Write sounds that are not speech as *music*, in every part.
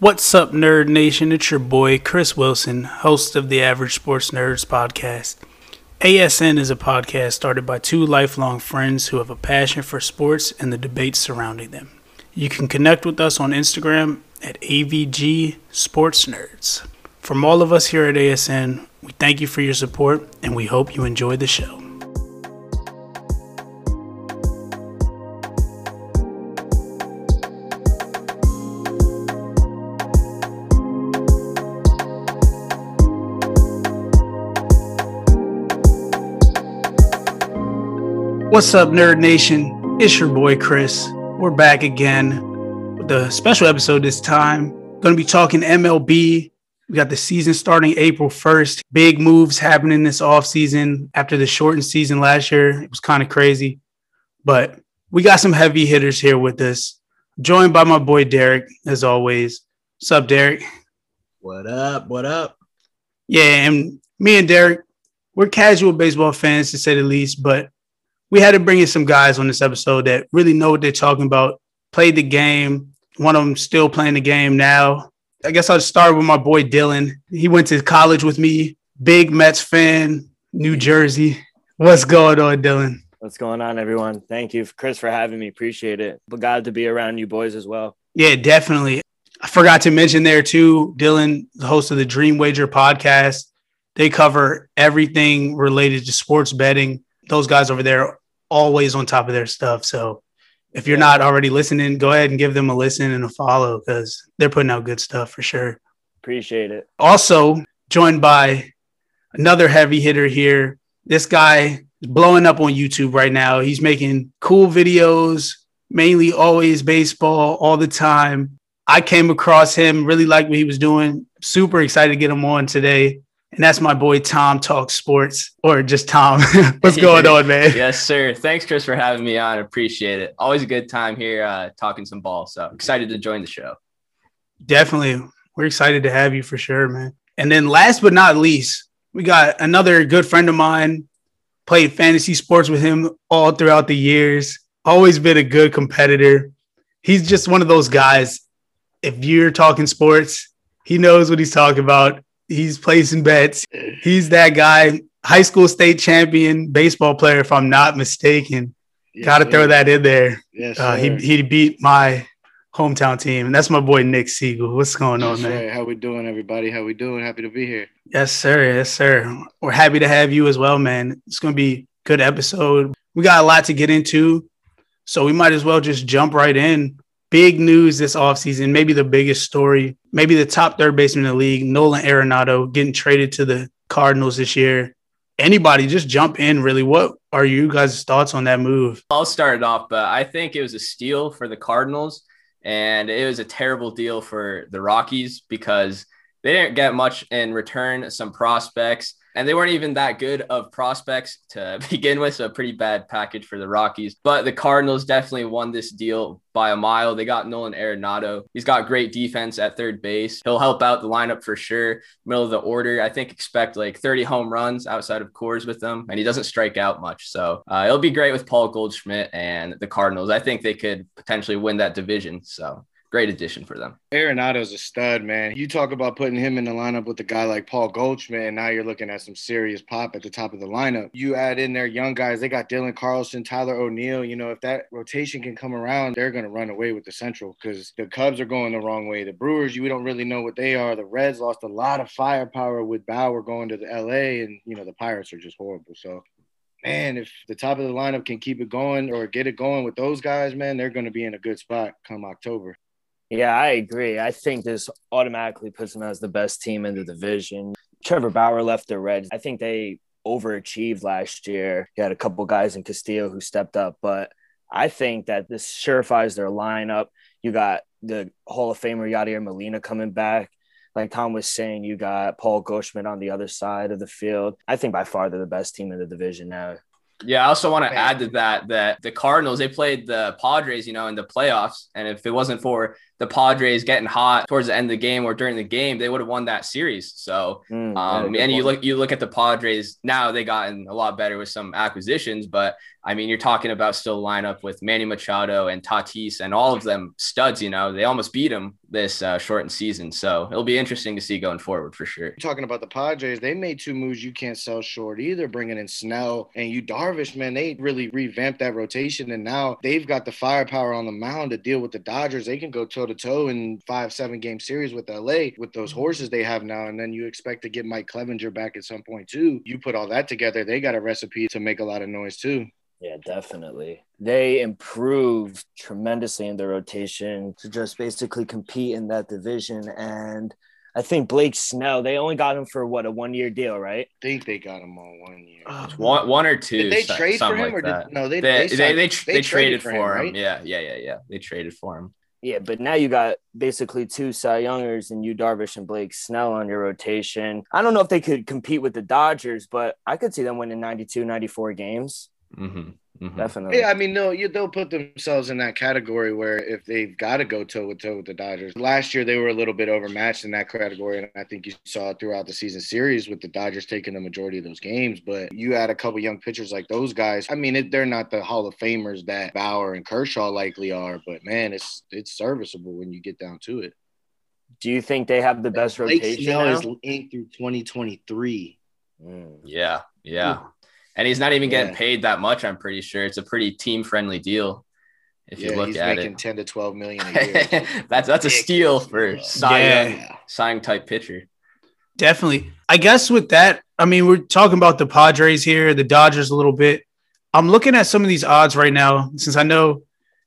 What's up, Nerd Nation? It's your boy, Chris Wilson, host of the Average Sports Nerds podcast. ASN is a podcast started by two lifelong friends who have a passion for sports and the debates surrounding them. You can connect with us on Instagram at AVG Sports Nerds. From all of us here at ASN, we thank you for your support and we hope you enjoy the show. What's up, Nerd Nation? It's your boy Chris. We're back again with a special episode this time. Going to be talking MLB. We got the season starting April 1st. Big moves happening this offseason after the shortened season last year. It was kind of crazy, but we got some heavy hitters here with us. Joined by my boy Derek, as always. What's up, Derek? What up? What up? Yeah, and me and Derek, we're casual baseball fans to say the least, but we had to bring in some guys on this episode that really know what they're talking about, played the game. One of them still playing the game now. I guess I'll start with my boy Dylan. He went to college with me, big Mets fan, New Jersey. What's going on, Dylan? What's going on, everyone? Thank you, Chris, for having me. Appreciate it. But glad to be around you boys as well. Yeah, definitely. I forgot to mention there too, Dylan, the host of the Dream Wager podcast. They cover everything related to sports betting. Those guys over there always on top of their stuff. So if you're not already listening, go ahead and give them a listen and a follow because they're putting out good stuff for sure. Appreciate it. Also, joined by another heavy hitter here. This guy is blowing up on YouTube right now. He's making cool videos, mainly always baseball all the time. I came across him, really liked what he was doing. Super excited to get him on today. And that's my boy Tom Talk Sports, or just Tom. *laughs* What's going on, man? yes, sir. Thanks, Chris, for having me on. Appreciate it. Always a good time here uh, talking some ball. So excited to join the show. Definitely. We're excited to have you for sure, man. And then last but not least, we got another good friend of mine, played fantasy sports with him all throughout the years, always been a good competitor. He's just one of those guys. If you're talking sports, he knows what he's talking about He's placing bets. He's that guy, high school state champion baseball player, if I'm not mistaken. Yes, Got to throw that in there. Yes, uh, he he beat my hometown team, and that's my boy Nick Siegel. What's going on, man? Right. How we doing, everybody? How we doing? Happy to be here. Yes, sir. Yes, sir. We're happy to have you as well, man. It's gonna be good episode. We got a lot to get into, so we might as well just jump right in big news this offseason, maybe the biggest story, maybe the top third baseman in the league, Nolan Arenado, getting traded to the Cardinals this year. Anybody just jump in, really. What are you guys' thoughts on that move? I'll start it off, but I think it was a steal for the Cardinals, and it was a terrible deal for the Rockies because they didn't get much in return, some prospects and they weren't even that good of prospects to *laughs* begin with. So a pretty bad package for the Rockies. But the Cardinals definitely won this deal by a mile. They got Nolan Arenado. He's got great defense at third base. He'll help out the lineup for sure. Middle of the order, I think expect like 30 home runs outside of Coors with them, and he doesn't strike out much. So uh, it'll be great with Paul Goldschmidt and the Cardinals. I think they could potentially win that division. So great addition for them. Arenado's a stud, man. You talk about putting him in the lineup with a guy like Paul Goldschmidt, and now you're looking at some serious pop at the top of the lineup. You add in their young guys, they got Dylan Carlson, Tyler O'Neill. You know, if that rotation can come around, they're going to run away with the Central because the Cubs are going the wrong way. The Brewers, you don't really know what they are. The Reds lost a lot of firepower with Bauer going to the LA, and, you know, the Pirates are just horrible. So, man, if the top of the lineup can keep it going or get it going with those guys, man, they're going to be in a good spot come October. Yeah, I agree. I think this automatically puts them as the best team in the division. Trevor Bauer left the Reds. I think they overachieved last year. You had a couple guys in Castillo who stepped up, but I think that this surefies their lineup. You got the Hall of Famer Yadier Molina coming back. Like Tom was saying, you got Paul Goldschmidt on the other side of the field. I think by far they're the best team in the division now. Yeah, I also want to add to that that the Cardinals they played the Padres, you know, in the playoffs, and if it wasn't for the Padres getting hot towards the end of the game or during the game, they would have won that series. So, mm, um, and you look you look at the Padres now; they gotten a lot better with some acquisitions, but I mean, you're talking about still line up with Manny Machado and Tatis and all of them studs, you know, they almost beat him this uh, shortened season. So it'll be interesting to see going forward for sure. Talking about the Padres, they made two moves you can't sell short either, bringing in Snell and Yu Darvish, man, they really revamped that rotation. And now they've got the firepower on the mound to deal with the Dodgers. They can go toe to toe in five, seven game series with LA with those horses they have now. And then you expect to get Mike Clevinger back at some point too. You put all that together, they got a recipe to make a lot of noise too. Yeah, definitely. They improved tremendously in the rotation to just basically compete in that division. And I think Blake Snell, they only got him for what a one year deal, right? I think they got him on one year. Uh, one, one or two. Did they trade for him like or did no? They they they, they, they, they, they traded, for him. right? Yeah, yeah, yeah, yeah. They traded for him. Yeah, but now you got basically two Cy Youngers and Yu Darvish and Blake Snell on your rotation. I don't know if they could compete with the Dodgers, but I could see them winning 92, 94 games. Mm-hmm. Mm-hmm. Definitely. Yeah, I mean, no, you, they'll put themselves in that category where if they've got to go toe with toe with the Dodgers. Last year, they were a little bit overmatched in that category, and I think you saw it throughout the season series with the Dodgers taking the majority of those games. But you add a couple young pitchers like those guys. I mean, it, they're not the Hall of Famers that Bauer and Kershaw likely are, but man, it's it's serviceable when you get down to it. Do you think they have the best Blake rotation? Snell now? is inked through 2023. Mm. Yeah, yeah. And he's not even getting Yeah. paid that much. I'm pretty sure it's a pretty team friendly deal. If yeah, you look he's at making it, 10 to 12 million a year. *laughs* that's that's a steal for Cy Yeah. Young, Young type pitcher. Definitely. I guess with that, I mean, we're talking about the Padres here, the Dodgers a little bit. I'm looking at some of these odds right now, since I know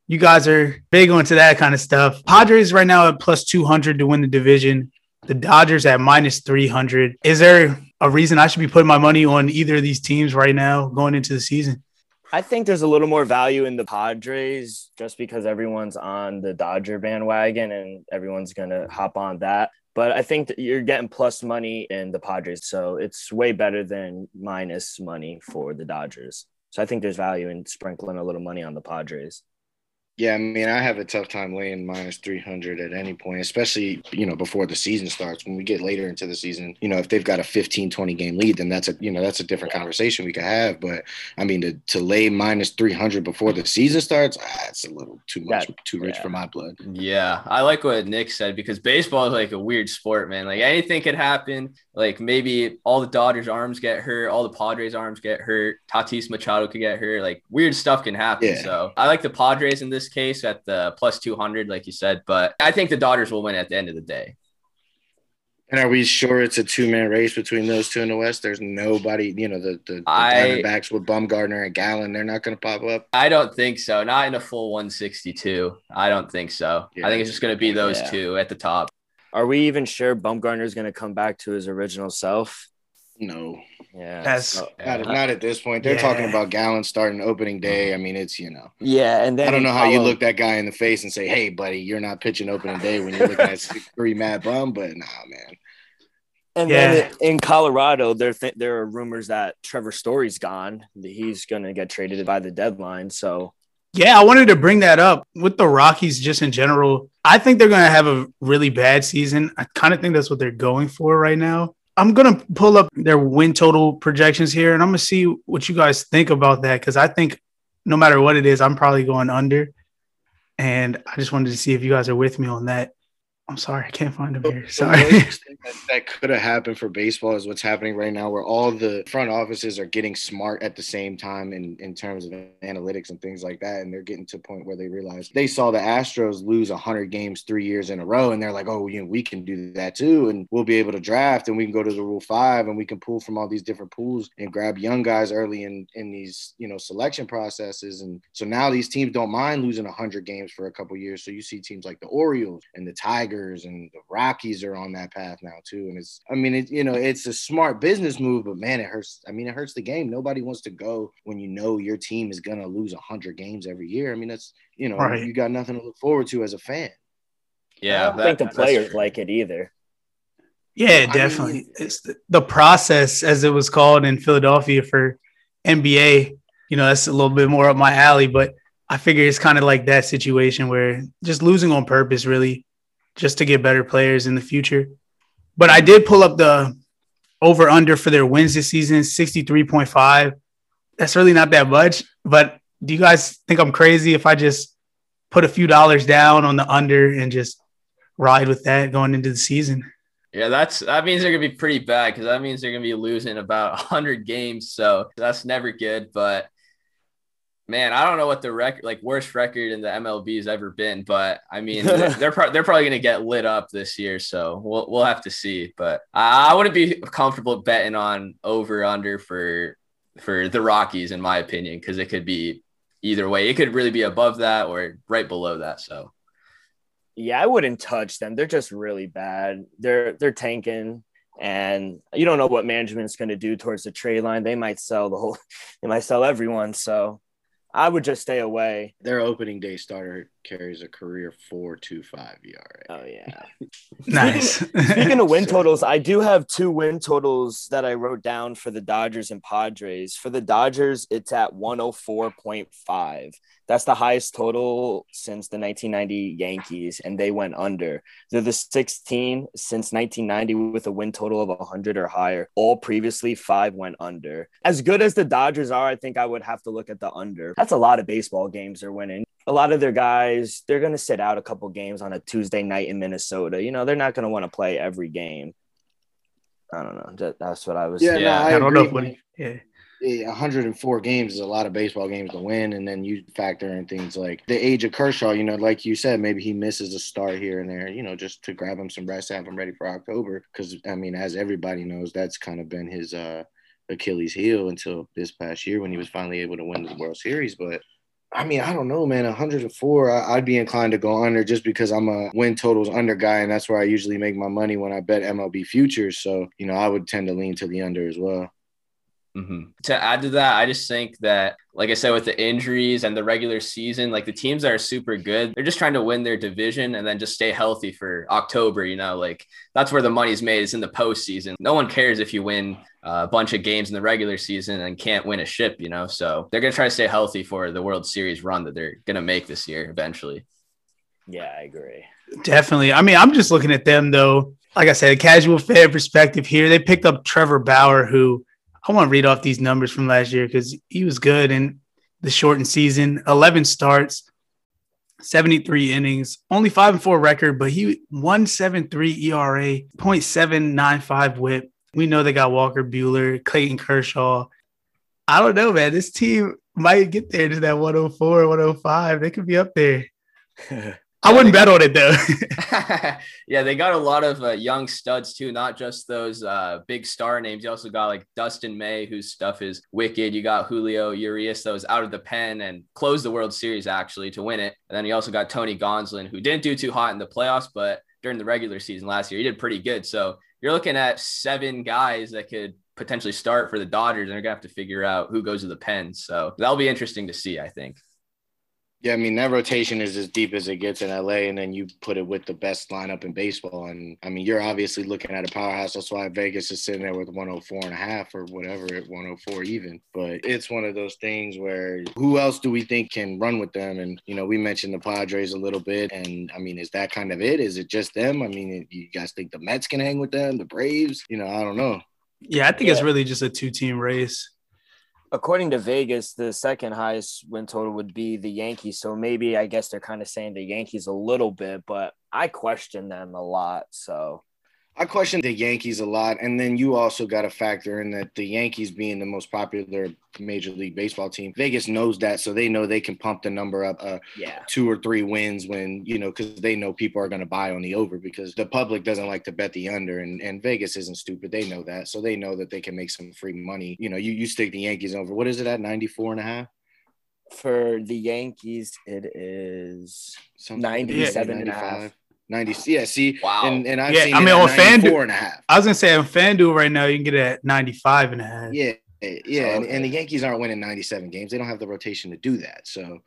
you guys are big onto that kind of stuff. Padres right now at plus 200 to win the division, the Dodgers at minus 300. Is there a reason I should be putting my money on either of these teams right now going into the season? I think there's a little more value in the Padres just because everyone's on the Dodger bandwagon and everyone's going to hop on that. But I think that you're getting plus money in the Padres. So it's way better than minus money for the Dodgers. So I think there's value in sprinkling a little money on the Padres. Yeah, I mean, I have a tough time laying minus 300 at any point, especially, you know, before the season starts. When we get later into the season, you know, if they've got a 15, 20 game lead, then that's a, you know, that's a different conversation we could have. But I mean, to, to lay minus 300 before the season starts, ah, it's a little too much, That- too rich yeah. for my blood. Yeah, I like what Nick said because baseball is like a weird sport, man. Like anything could happen. Like maybe all the Dodgers' arms get hurt, all the Padres' arms get hurt, Tatis Machado could get hurt. Like weird stuff can happen. Yeah. So I like the Padres in this case at the plus 200, like you said, but I think the Dodgers will win at the end of the day. And are we sure it's a two man race between those two in the West? There's nobody, you know, the, the, the I- Diamondbacks with Bumgarner and Gallen, they're not going to pop up. I don't think so. Not in a full 162. I don't think so. Yeah. I think it's just going to be those Yeah. two at the top. Are we even sure Bumgarner is going to come back to his original self? No, Yeah. That's- so- not, uh, not at this point. They're talking about Gallen starting opening day. I mean, it's, you know, yeah. And then I don't know how you look that guy in the face and say, "Hey, buddy, you're not pitching opening day when you're looking at *laughs* six three Mad Bum." But nah, man. And Yeah. then in Colorado, there th- there are rumors that Trevor Story's gone. That he's going to get traded by the deadline. So Yeah, I wanted to bring that up with the Rockies just in general. I think they're going to have a really bad season. I kind of think that's what they're going for right now. I'm going to pull up their win total projections here and I'm going to see what you guys think about that because I think no matter what it is, I'm probably going under. And I just wanted to see if you guys are with me on that. I'm sorry, I can't find them here. Sorry. that, *laughs* that could have happened for baseball is what's happening right now, where all the front offices are getting smart at the same time in, in terms of analytics and things like that. And they're getting to a point where they realize they saw the Astros lose 100 games three years in a row. And they're like, oh, you know, we can do that too. And we'll be able to draft and we can go to the Rule 5 and we can pull from all these different pools and grab young guys early in, in these, you know, selection processes. And so now these teams don't mind losing 100 games for a couple years. So you see teams like the Orioles and the Tigers and the Rockies are on that path now too. And it's, I mean, it, you know, it's a smart business move, but man, it hurts. I mean, it hurts the game. Nobody wants to go when you know your team is gonna lose hundred games every year. I mean, that's you know, Right. you got nothing to look forward to as a fan. Yeah. I don't that- think the players like it either. Yeah, I definitely. mean- it's the, the process, as it was called in Philadelphia for NBA. You know, that's a little bit more up my alley, but I figure it's kind of like that situation where just losing on purpose, really, just to get better players in the future. But I did pull up the over under for their wins this season, 63.5. that's really not that much. But do you guys think I'm crazy if I just put a few dollars down on the under and just ride with that going into the season? Yeah, that's that means they're gonna be pretty bad because that means they're gonna be losing about *laughs* hundred games. So that's never good. But man, I don't know what the record, like worst record in the MLB has ever been. But I mean, *laughs* they're pro- they're probably gonna get lit up this year. So we'll we'll have to see. But I, I wouldn't be comfortable betting on over under for for the Rockies, in my opinion, because it could be either way. It could really be above that or right below that. So yeah, I wouldn't touch them. They're just really bad. They're they're tanking, and you don't know what management's going to do towards the trade line. They might sell the whole. *laughs* They might sell everyone. So I would just stay away. Their opening day starter carries a career four two five ERA. Oh yeah. *laughs* nice. Speaking of win *laughs* totals, I do have two win totals that I wrote down for the Dodgers and Padres. For the Dodgers, it's at 104.5. That's the highest total since the 1990 Yankees, and they went under. They're the 16 since 1990 with a win total of 100 or higher. All previously, five went under. As good as the Dodgers are, I think I would have to look at the under. That's a lot of baseball games they're winning. A lot of their guys, they're going to sit out a couple games on a Tuesday night in Minnesota. You know, they're not going to want to play every game. I don't know. That's what I was. Yeah, Yeah, no, I, I, don't agree, know if man. Yeah. Yeah, 104 games is a lot of baseball games to win, and then you factor in things like the age of Kershaw. You know, like you said, maybe he misses a start here and there. You know, just to grab him some rest, have him ready for October. Because I mean, as everybody knows, that's kind of been his uh, Achilles heel until this past year when he was finally able to win the World Series. But I mean, I don't know, man. 104, I'd be inclined to go under just because I'm a win totals under guy, and that's where I usually make my money when I bet MLB futures. So you know, I would tend to lean to the under as well. Mm-hmm. To add to that, I just think that, like I said, with the injuries and the regular season, like the teams that are super good, they're just trying to win their division and then just stay healthy for October. You know, like that's where the money's made. It's in the postseason. No one cares if you win a bunch of games in the regular season and can't win a ship. You know, so they're gonna try to stay healthy for the World Series run that they're gonna make this year eventually. Yeah, I agree. Definitely. I mean, I'm just looking at them though. Like I said, a casual fan perspective here. They picked up Trevor Bauer, who I want to read off these numbers from last year because he was good in the shortened season. 11 starts, 73 innings, only five and four record, but he 173 ERA, 0.795 whip. We know they got Walker Buehler, Clayton Kershaw. I don't know, man. This team might get there to that 104, 105. They could be up there. *laughs* I wouldn't bet on it though. *laughs* yeah, they got a lot of uh, young studs too, not just those uh, big star names. You also got like Dustin May, whose stuff is wicked. You got Julio Urias that was out of the pen and closed the World Series actually to win it. And then you also got Tony Gonsolin, who didn't do too hot in the playoffs, but during the regular season last year, he did pretty good. So you're looking at seven guys that could potentially start for the Dodgers, and they're gonna have to figure out who goes to the pen. So that'll be interesting to see, I think. Yeah, I mean that rotation is as deep as it gets in LA, and then you put it with the best lineup in baseball. And I mean, you're obviously looking at a powerhouse. That's why Vegas is sitting there with 104 and a half or whatever at 104 even. But it's one of those things where who else do we think can run with them? And you know, we mentioned the Padres a little bit, and I mean, is that kind of it? Is it just them? I mean, you guys think the Mets can hang with them? The Braves? You know, I don't know. yeah, I think it's really just a two team race. According to Vegas, the second highest win total would be the Yankees. So maybe I guess they're kind of saying the Yankees a little bit, but I question them a lot. So I question the Yankees a lot, and then you also got to factor in that the Yankees being the most popular Major League Baseball team, Vegas knows that, so they know they can pump the number up uh, yeah, two or three wins when you know because they know people are going to buy on the over because the public doesn't like to bet the under, and, and Vegas isn't stupid. They know that, so they know that they can make some free money. You know, you you stick the Yankees over. What is it at 94 and a half? for the Yankees, it is Something 97 and a half. 95. 90 yeah see Wow. and, and i've Yeah, seen I it mean, at on FanDuel- 94 and a half I was gonna say on FanDuel right now, you can get it at 95 and a half. Yeah, yeah, and, okay. and the Yankees aren't winning 97 games. They don't have the rotation to do that. So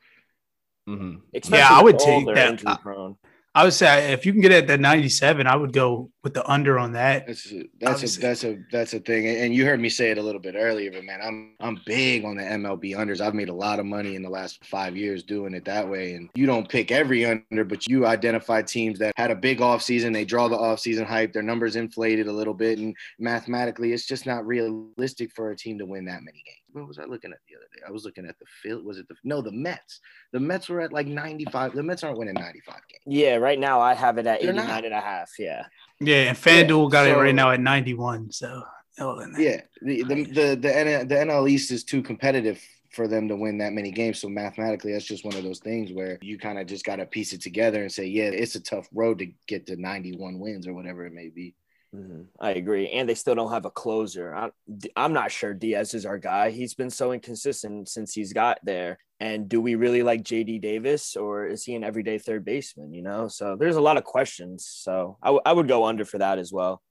Mm-hmm. Yeah, I would take that. Injury prone. I would say if you can get it at that 97, I would go with the under on that. That's a, that's a that's a that's a thing. And you heard me say it a little bit earlier, but man, I'm I'm big on the MLB unders. I've made a lot of money in the last five years doing it that way. And you don't pick every under, but you identify teams that had a big offseason. They draw the offseason hype. Their numbers inflated a little bit, and mathematically, it's just not realistic for a team to win that many games. What was I looking at the other day? I was looking at the field. Was it the no the Mets? The Mets were at like 95. The Mets aren't winning 95 games. Yeah, right now I have it at 89 and a half. Yeah. Yeah, and FanDuel yeah, got so, it right now at 91. So yeah, the the the the NL, the NL East is too competitive for them to win that many games. So mathematically, that's just one of those things where you kind of just got to piece it together and say, yeah, it's a tough road to get to 91 wins or whatever it may be. Mm-hmm. I agree. And they still don't have a closer. I, I'm not sure Diaz is our guy. He's been so inconsistent since he's got there. And do we really like JD Davis or is he an everyday third baseman? You know, so there's a lot of questions. So I, w- I would go under for that as well.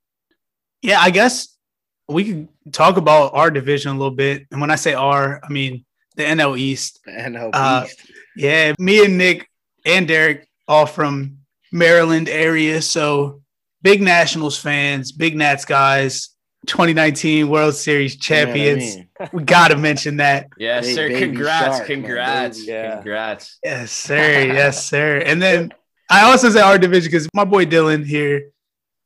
Yeah, I guess we can talk about our division a little bit. And when I say our, I mean the NL East. The NL uh, East. Yeah, me and Nick and Derek all from Maryland area. So big Nationals fans, big Nats guys. 2019 World Series champions. You know I mean? we got to mention that. *laughs* Yes, sir. Congrats. Shark, congrats. Yeah. Congrats. Yes, sir. Yes, sir. And then I also say our division because my boy Dylan here,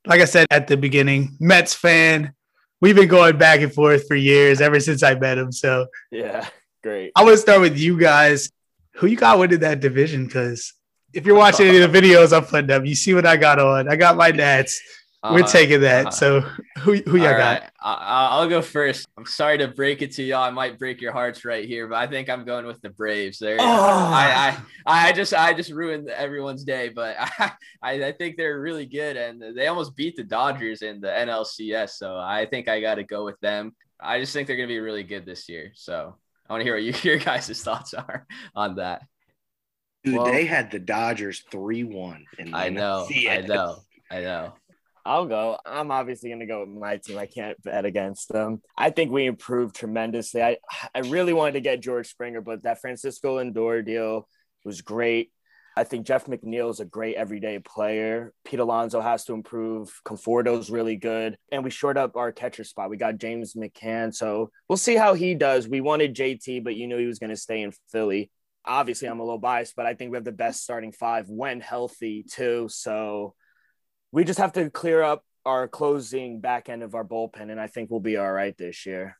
like I said at the beginning, Mets fan. We've been going back and forth for years, ever since I met him. So, yeah, great. I want to start with you guys. Who you got winning that division? Because if you're watching any of the videos I'm putting up, you see what I got on. I got my Nats. Uh, We're taking that. Uh, so who who you got? Right. I'll go first. I'm sorry to break it to y'all. I might break your hearts right here, but I think I'm going with the Braves. There, oh. I, I I just I just ruined everyone's day, but *laughs* I, I think they're really good, and they almost beat the Dodgers in the NLCS. So I think I got to go with them. I just think they're going to be really good this year. So I want to hear what *laughs* you, your guys' thoughts are on that. Dude, well, they had the Dodgers 3 1. I know. I know. I know. I'll go. I'm obviously going to go with my team. I can't bet against them. I think we improved tremendously. I, I really wanted to get George Springer, but that Francisco Lindor deal was great. I think Jeff McNeil is a great everyday player. Pete Alonso has to improve. Conforto's really good. And we short up our catcher spot. We got James McCann. So we'll see how he does. We wanted JT, but you knew he was going to stay in Philly obviously I'm a little biased, but I think we have the best starting five when healthy too. So we just have to clear up our closing back end of our bullpen, and I think we'll be all right this year.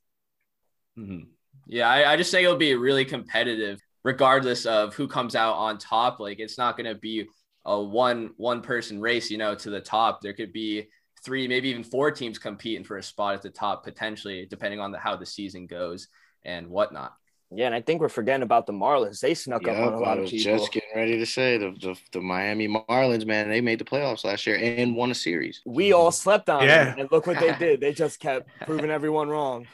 Mm-hmm. Yeah, I, I just think it'll be really competitive, regardless of who comes out on top. Like it's not going to be a one one person race, you know, to the top. There could be three, maybe even four teams competing for a spot at the top potentially, depending on the, how the season goes and whatnot. Yeah, and I think we're forgetting about the Marlins. They snuck yep, up on a lot of people. Just getting ready to say the, the, the Miami Marlins, man, they made the playoffs last year and won a series. We all slept on yeah. them, and look what they *laughs* did. They just kept proving everyone wrong.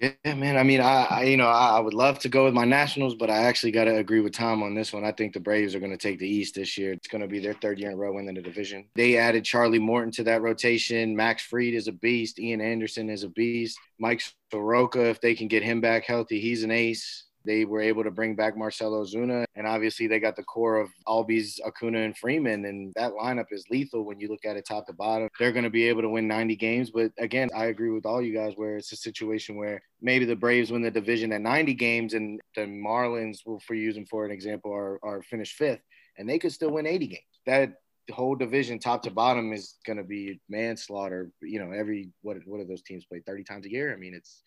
Yeah, man. I mean, I, I you know, I, I, would love to go with my Nationals, but I actually got to agree with Tom on this one. I think the Braves are going to take the East this year. It's going to be their third year in a row winning the division. They added Charlie Morton to that rotation. Max Fried is a beast. Ian Anderson is a beast. Mike Soroka, if they can get him back healthy, he's an ace. They were able to bring back Marcell Ozuna, and obviously they got the core of Albies, Acuna, and Freeman, and that lineup is lethal when you look at it top to bottom. They're going to be able to win 90 games, but again, I agree with all you guys where it's a situation where maybe the Braves win the division at 90 games, and the Marlins, well, for using for an example, are, are finished fifth, and they could still win 80 games. That the whole division top to bottom is going to be manslaughter you know every what what do those teams play 30 times a year i mean it's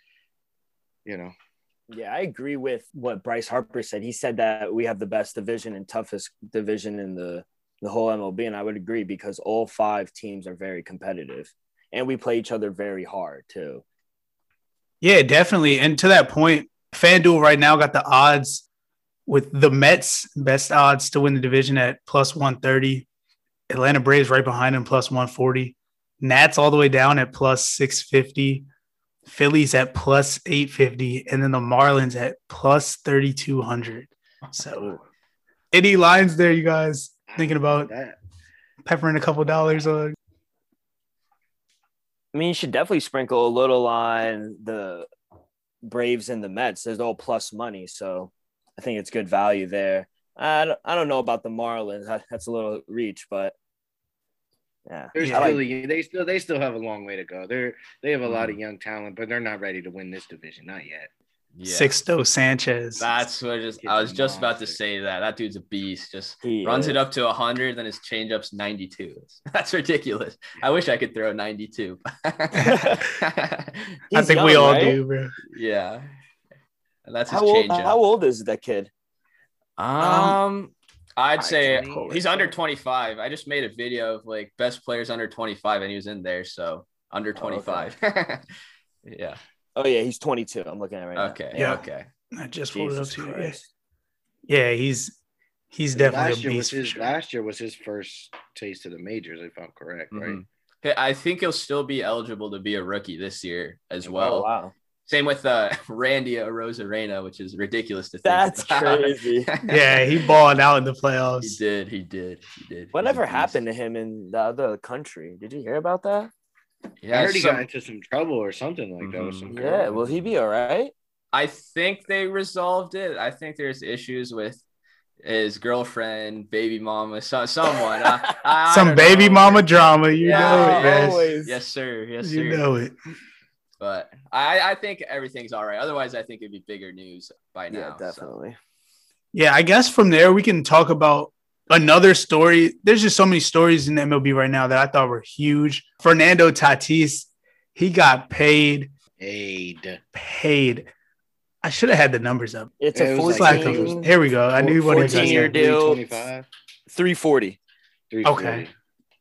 you know yeah, I agree with what Bryce Harper said. He said that we have the best division and toughest division in the the whole MLB, and I would agree because all five teams are very competitive, and we play each other very hard too. Yeah, definitely. And to that point, FanDuel right now got the odds with the Mets best odds to win the division at plus 130. Atlanta Braves right behind them plus 140. Nats all the way down at plus 650. Phillies at plus 850, and then the Marlins at plus 3200. So, any lines there, you guys thinking about peppering a couple dollars on? I mean, you should definitely sprinkle a little on the Braves and the Mets. There's all plus money, so I think it's good value there. I don't, I don't know about the Marlins. That's a little reach, but Yeah. They're Yeah. still they still they still have a long way to go. They're they have a lot of young talent, but they're not ready to win this division, not yet. Yeah. Sixto Sanchez. That's what I just Kid's I was a just about to say that. That dude's a beast. Just He runs is. it up to 100, then his changeup's 92. *laughs* That's ridiculous. I wish I could throw 92. *laughs* I He's think we young, all right? do, bro. yeah. And that's his How old, changeup. how old is that kid? Um, I'd say he's under 25. I just made a video of like best players under 25 and he was in there. So under Oh, okay. 25. *laughs* yeah. Oh yeah, he's 22. I'm looking at it right now. Okay. Yeah. Okay. I just pulled it up to you. Yeah. Christ. yeah, he's he's definitely last a year was beast. for his sure. last year was his first taste of the majors, if I'm correct, right? Mhm. Okay, I think he'll still be eligible to be a rookie this year as well. Oh wow, Same with uh, *laughs* Randy Arozarena, which is ridiculous to think. that's about. crazy. *laughs* Yeah, he balled out in the playoffs. he did. He did. He did. Whatever happened to him in the other country? Did you hear about that? Yeah, I heard he some- got into some trouble or something like that. With Mhm. some Yeah. Will he be all right? I think they resolved it. I think there's issues with his girlfriend, baby mama, so, someone. I, I Some don't baby know. mama drama, you Yeah, know it, man. always. Yes, sir. Yes, sir. You know it. But I, I think everything's all right. Otherwise, I think it'd be bigger news by now. Yeah, so. definitely. Yeah, I guess from there we can talk about another story. There's just so many stories in MLB right now that I thought were huge. Fernando Tatis, he got paid, Paid. paid. I should have had the numbers up. It's It a was Slack like- Here we go. I knew what he was 14 year deal. 325, 340. 340.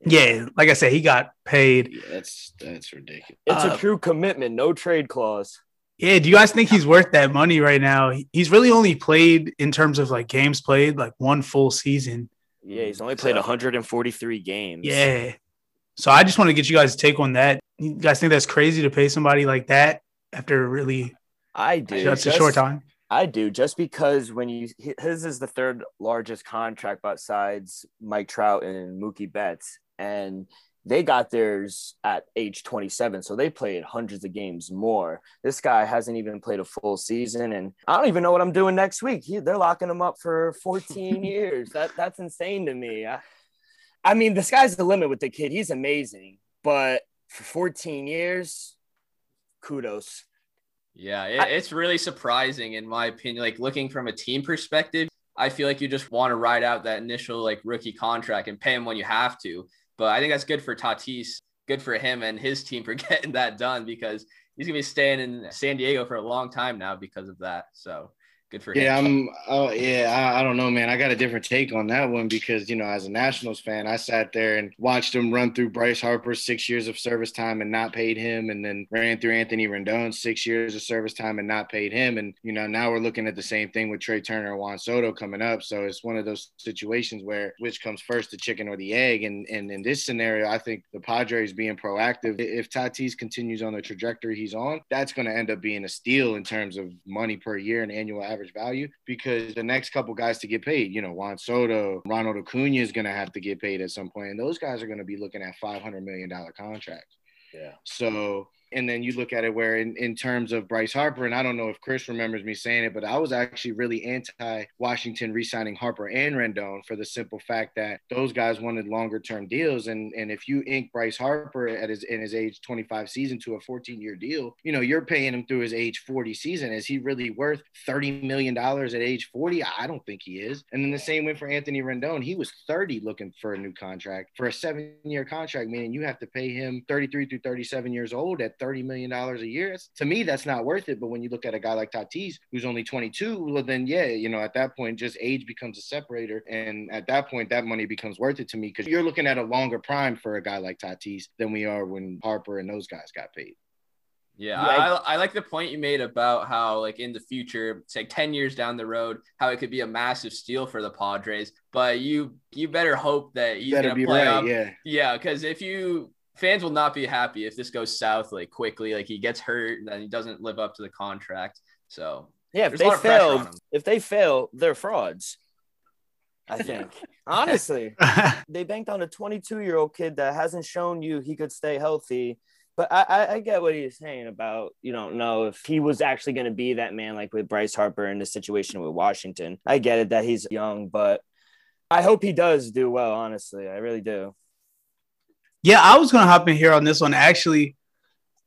Yeah, like I said, he got paid. Yeah, that's that's ridiculous. It's Uh, a true commitment, no trade clause. Yeah, do you guys think he's worth that money right now? He's really only played in terms of like games played, like one full season. Yeah, he's only played So- 143 games. Yeah. So I just want to get you guys' take on that. You guys think that's crazy to pay somebody like that after really I do. such a short time? I do just because when you his is the third largest contract besides Mike Trout and Mookie Betts, and they got theirs at age 27, so they played hundreds of games more. This guy hasn't even played a full season, and I don't even know what I'm doing next week. He, they're locking him up for 14 *laughs* years. That that's insane to me. I, I mean, the sky's the limit with the kid. He's amazing, but for 14 years, kudos. Yeah, it, I- it's really surprising in my opinion. Like looking from a team perspective, I feel like you just want to ride out that initial like rookie contract and pay him when you have to. But I think that's good for Tatis, good for him and his team for *laughs* getting that done because he's gonna be staying in San Diego for a long time now because of that. So good for Yeah, him. I'm. Oh, yeah. I, I don't know, man. I got a different take on that one because you know, as a Nationals fan, I sat there and watched him run through Bryce Harper's six years of service time and not paid him, and then ran through Anthony Rendon's six years of service time and not paid him, and you know, now we're looking at the same thing with Trea Turner and Juan Soto coming up. So it's one of those situations where which comes first, the chicken or the egg? And and in this scenario, I think the Padres being proactive. If Tatis continues on the trajectory he's on, that's going to end up being a steal in terms of money per year and annual average value because the next couple guys to get paid, you know, Juan Soto, Ronald Acuna is going to have to get paid at some point, and those guys are going to be looking at five hundred million dollar contracts. Yeah. So, and then you look at it where, in, in terms of Bryce Harper, and I don't know if Chris remembers me saying it, but I was actually really anti Washington re signing Harper and Rendon for the simple fact that those guys wanted longer term deals. And, and if you ink Bryce Harper at his in his age 25 season to a 14 year deal, you know, you're paying him through his age 40 season. Is he really worth $30 million at age 40? I don't think he is. And then the same went for Anthony Rendon. He was 30 looking for a new contract for a seven year contract, meaning you have to pay him 33 through 37 years old at $30 million a year. It's- to me, that's not worth it. But when you look at a guy like Tatis, who's only 22, well, then yeah, you know, at that point, just age becomes a separator. And at that point, that money becomes worth it to me because you're looking at a longer prime for a guy like Tatis than we are when Harper and those guys got paid. Yeah, Yeah, I, I like the point you made about how, like, in the future, it's like 10 years down the road, how it could be a massive steal for the Padres. But you you better hope that he's Better going to be play right. up. Yeah. Yeah, because if you fans will not be happy if this goes south like quickly, like he gets hurt and then he doesn't live up to the contract. So Yeah, if they lot of pressure fail, if they fail, they're frauds. I think. *laughs* Honestly, *laughs* they banked on a 22 year old kid that hasn't shown you he could stay healthy. But I, I, I get what he's saying about you don't know if he was actually going to be that man like with Bryce Harper in the situation with Washington. I get it that he's young, but I hope he does do well. Honestly, I really do. Yeah, I was gonna hop in here on this one. Actually,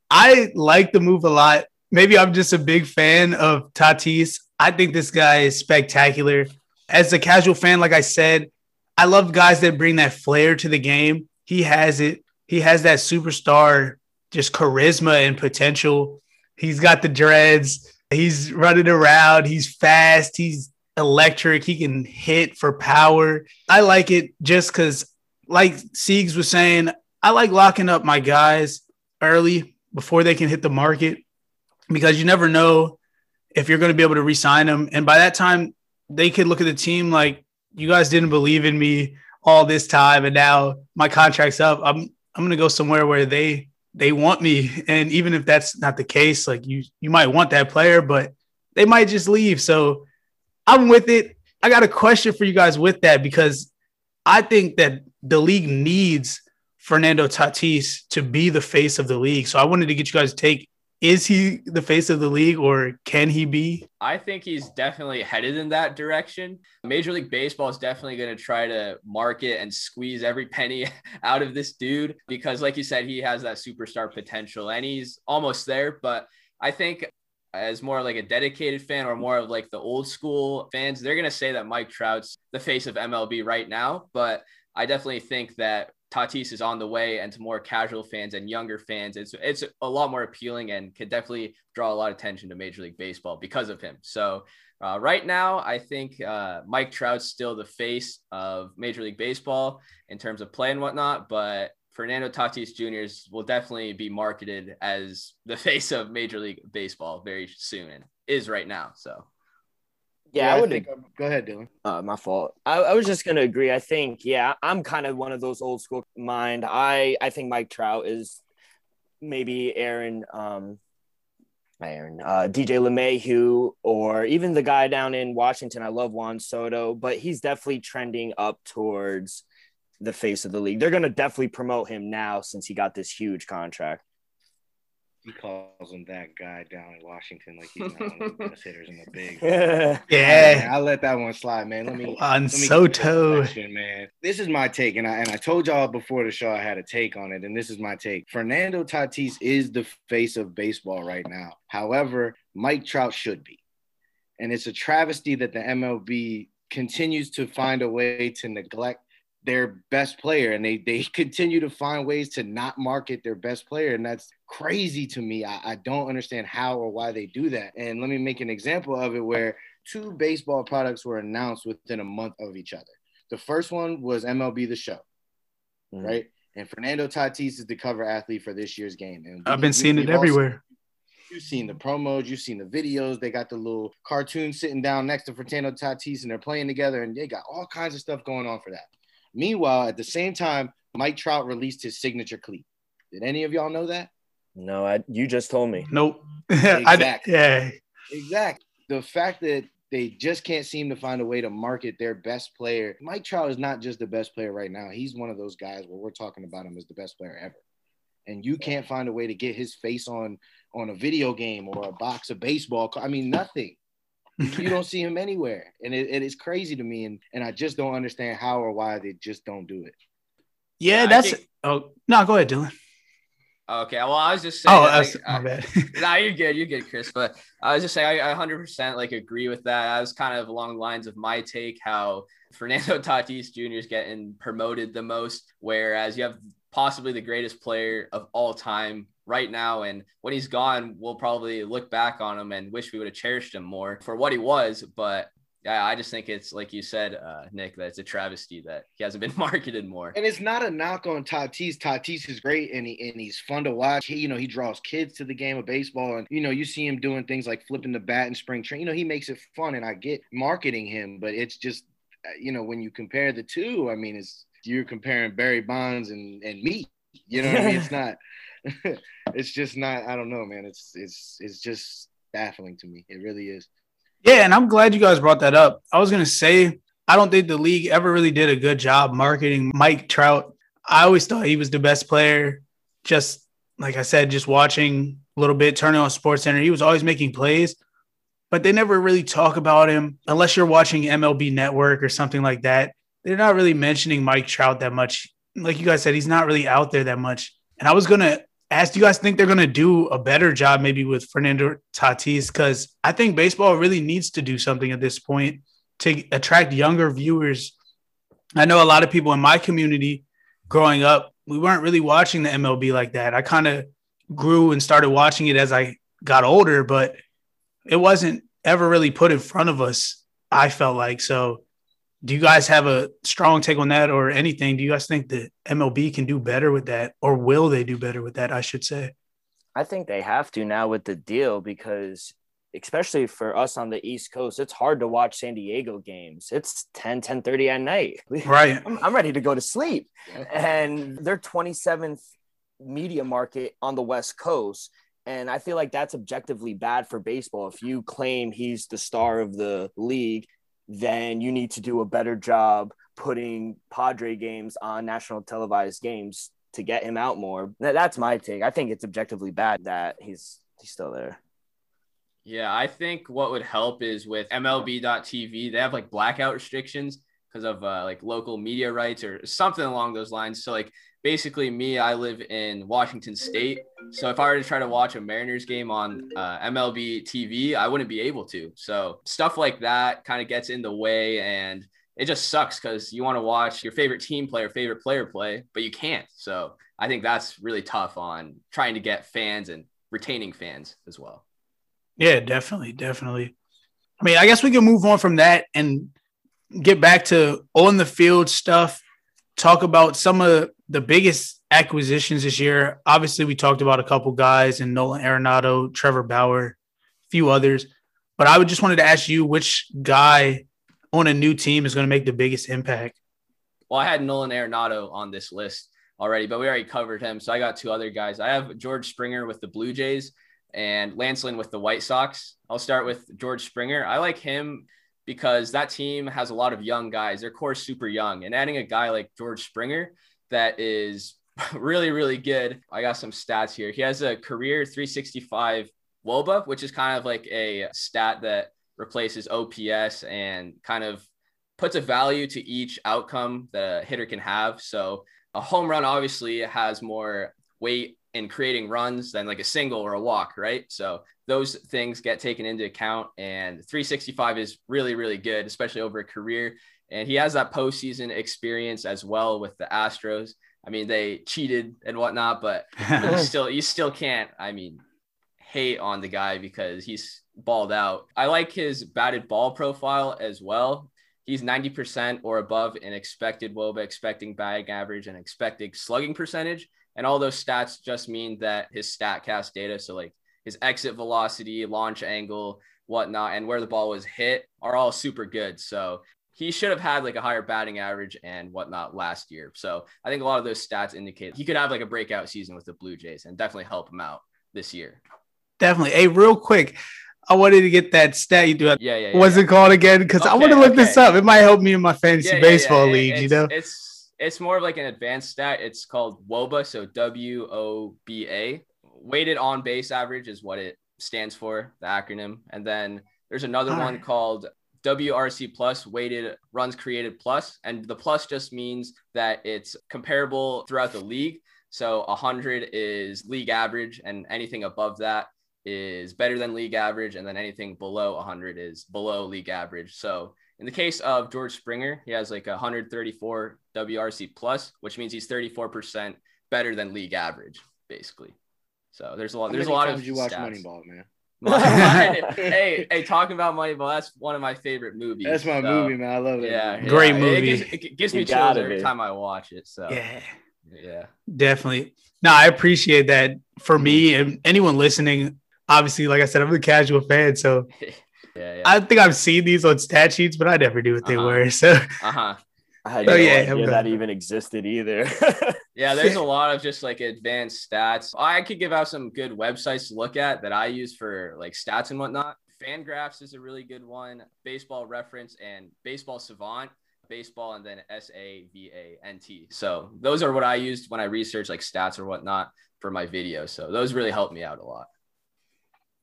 I like the move a lot. Maybe I'm just a big fan of Tatis. I think this guy is spectacular. As a casual fan, like I said, I love guys that bring that flair to the game. He has it. He has that superstar just charisma and potential. He's got the dreads. He's running around. He's fast. He's electric. He can hit for power. I like it just because, like Siegs was saying, I like locking up my guys early before they can hit the market because you never know if you're going to be able to re-sign them. And by that time, they could look at the team like you guys didn't believe in me all this time, and now my contract's up. I'm I'm going to go somewhere where they they want me, *laughs* and even if that's not the case, like you you might want that player, but they might just leave. So I'm with it. I got a question for you guys with that because I think that the league needs Fernando Tatis to be the face of the league. So I wanted to get you guys' take. Is he the face of the league or can he be? I think he's definitely headed in that direction. Major League Baseball is definitely going to try to market and squeeze every penny *laughs* out of this dude because, like you said, he has that superstar potential and he's almost there. But I think as more like a dedicated fan or more of like the old school fans, they're going to say that Mike Trout's the face of MLB right now. But I definitely think that Tatis is on the way, and to more casual fans and younger fans, it's it's a lot more appealing and could definitely draw a lot of attention to Major League Baseball because of him. So uh, right now, I think uh, Mike Trout's still the face of Major League Baseball in terms of play and whatnot, but Fernando Tatis Jr. will definitely be marketed as the *laughs* face of Major League Baseball very soon and is right now. So yeah, I would. think, go ahead, Dylan. Uh, my fault. I, I was just gonna agree. I think, yeah, I'm kind of one of those old school mind. I I think Mike Trout is maybe Aaron, um, Aaron, uh, DJ LeMahieu, or even the guy down in Washington. I love Juan Soto, but he's definitely trending up towards the face of the league. They're gonna definitely promote him now since he got this huge contract. He calls him that guy down in Washington like he's not one of the best hitters in the *laughs* big. *laughs* yeah, I'll let that one slide, man. Let me *laughs* on let me Soto, man. This is my take, and I and I told y'all before the show I had a take on it, and this is my take. Fernando Tatis is the face of baseball right now. However, Mike Trout should be, and it's a travesty that the MLB continues to find a way to neglect their best player and they they *laughs* continue to find ways to not market their best player and that's crazy to me I, I, don't understand how or why they do that and let me make an example of it where two baseball products were announced within a month of each other the first one was mlb the show mm-hmm. right and fernando tatis is the cover athlete for this year's game and i've been seeing it everywhere You've seen the promos, you've seen the videos. They got the little cartoon sitting down next to Fernando Tatis, and they're playing together, and they got all kinds of stuff going on for that. Meanwhile, at the same time, Mike Trout released his signature cleat. Did any of y'all know that? No, I, you just told me. Nope. *laughs* exactly. I, yeah. Exactly. The fact that they just can't seem to find a way to market their best player. Mike Trout is not just the best player right now. He's one of those guys where we're talking about him as the best player ever. And you can't find a way to get his face on on a video game or a box of baseball. I mean, nothing *laughs* you don't see him *laughs* anywhere, and it, it is crazy to me, and and I just don't understand how or why they just don't do it. Yeah, yeah that's. Think... Oh no, go ahead, Dylan. Okay, well, I was just oh, saying. Oh, that, that's like, my bad. *laughs* nah, you're good. You're good, Chris. But I was just saying, I, I 100% like agree with that. I was kind of along the lines of my take how Fernando Tatis Jr. is getting promoted the most, whereas you have possibly the greatest player of all time right now. And when he's gone, we'll probably look back on him and wish we would have cherished him more for what he was. But yeah, I just think it's like you said, uh, Nick, that it's a travesty that he hasn't been *laughs* marketed more. And it's not a knock on Tatis. Tatis is great and, he, and he's fun to watch. He, you know, he draws kids to the game of baseball, and you know, you see him doing things like flipping the bat in spring training. You know, he makes it fun, and I get marketing him, but it's just, uh, you know, when you compare the two, I mean, it's you're comparing Barry Bonds and and me. You know, I mean, it's *laughs* not. *laughs* it's just not. I don't know, man. It's it's it's just baffling to me. It really is. Yeah, and I'm glad you guys brought that up. I was gonna say I don't think the league ever really did a good job marketing Mike Trout. I always thought he was the best player. Just like I said, just watching a little bit, turning on Sports Center, he was always making plays, but they never really talk about him unless you're watching MLB Network or something like that. They're not really mentioning Mike Trout that much like you guys said, he's not really out there that much. And I was gonna ask, do you guys think they're gonna do a better job maybe with Fernando Tatis? Because I think baseball really needs to do something at this point to attract younger viewers. I know a lot of people in my community growing up, we weren't really watching the MLB like that. I kind of grew and started watching it as I got older, but it wasn't ever really put in front of us. I felt like so. Do you guys have a strong take on that or anything? Do you guys think that MLB can do better with that, or will they do better with that? I should say. I think they have to now with the deal because especially for us on the east coast it's hard to watch san diego games it's 10 10 30 at night *laughs* right I'm, I'm, ready to go to sleep and they're 27th media market on the west coast and i feel like that's objectively bad for baseball if you claim he's the star of the league then you need to do a better job putting padre games on national televised games to get him out more. That's my take. I think it's objectively bad that he's he's still there. Yeah, I think what would help is with MLB.tv, they have like blackout restrictions because of uh, like local media rights or something along those lines. So, like, basically, me, I live in Washington State. So, if I were to try to watch a Mariners game on uh, MLB TV, I wouldn't be able to. So, stuff like that kind of gets in the way and it just sucks because you want to watch your favorite team play or favorite player play, but you can't. So, I think that's really tough on trying to get fans and retaining fans as well. Yeah, definitely, definitely. I mean, I guess we can move on from that and get back to on the field stuff. Talk about some of the biggest acquisitions this year. Obviously, we talked about a couple guys and Nolan Arenado, Trevor Bauer, a few others. But I would just wanted to ask you which guy on a new team is going to make the biggest impact. Well, I had Nolan Arenado on this list already, but we already covered him. So I got two other guys. I have George Springer with the Blue Jays and Lance Lynn with the White Sox. I'll start with George Springer. I like him because that team has a lot of young guys. Their core super young, and adding a guy like George Springer that is *laughs* really, really good. I got some stats here. He has a career 365 WOBA, which is kind of like a stat that replaces OPS and kind of puts a value to each outcome a hitter can have. So a home run obviously has more weight in creating runs than like a single or a walk, right? So those things get taken into account. And 365 is really, really good, especially over a career. And he has that postseason experience as well with the Astros. I mean, they cheated and whatnot, but you *laughs* still you still can't. I mean, hate on the guy because he's balled out. I like his batted ball profile as well. He's 90% or above in expected WOBA, expecting batting average, and expected slugging percentage. And all those stats just mean that his StatCast data, so like his exit velocity, launch angle, whatnot, and where the ball was hit are all super good. So he should have had like a higher batting average and whatnot last year. So I think a lot of those stats indicate he could have like a breakout season with the Blue Jays and definitely help him out this year. Definitely. Hey, real quick. I wanted to get that stat you do. Yeah, yeah. yeah What's yeah. it called again? Because okay, I want to look okay. this up. It might help me in my fantasy yeah, baseball league. You know, it's it's more of like an advanced stat. It's called WOBA, so W O B A. Weighted on base average is what it stands for, the acronym. And then there's another All one right. called WRC plus, weighted runs created plus, and the plus just means that it's comparable throughout the league. So 100 is league average, and anything above that is better than league average, and then anything below 100 is below league average. So in the case of George Springer, he has like 134 WRC plus, which means he's 34% better than league average, basically. So there's a lot. There's a lot of you watch. Moneyball, man. *laughs* hey, *laughs* hey, talking about Moneyball, that's one of my favorite movies. That's my so, movie, man. I love it. Yeah, yeah. great movie. It gives, it gives me chills every time I watch it. So yeah, yeah, definitely. No, I appreciate that. For me and anyone listening, obviously, like I said, I'm a casual fan, so *laughs* Yeah, yeah. I think I've seen these on stat sheets, but I never knew what they uh-huh. were. So, uh-huh. I had oh, no yeah, idea that even existed either. *laughs* yeah, there's a lot of just like advanced stats. I could give out some good websites to look at that I use for like stats and whatnot. Fangraphs is a really good one. Baseball Reference and Baseball Savant. Baseball and then S A V A N T. So those are what I used when I research like stats or whatnot for my video. So those really helped me out a lot.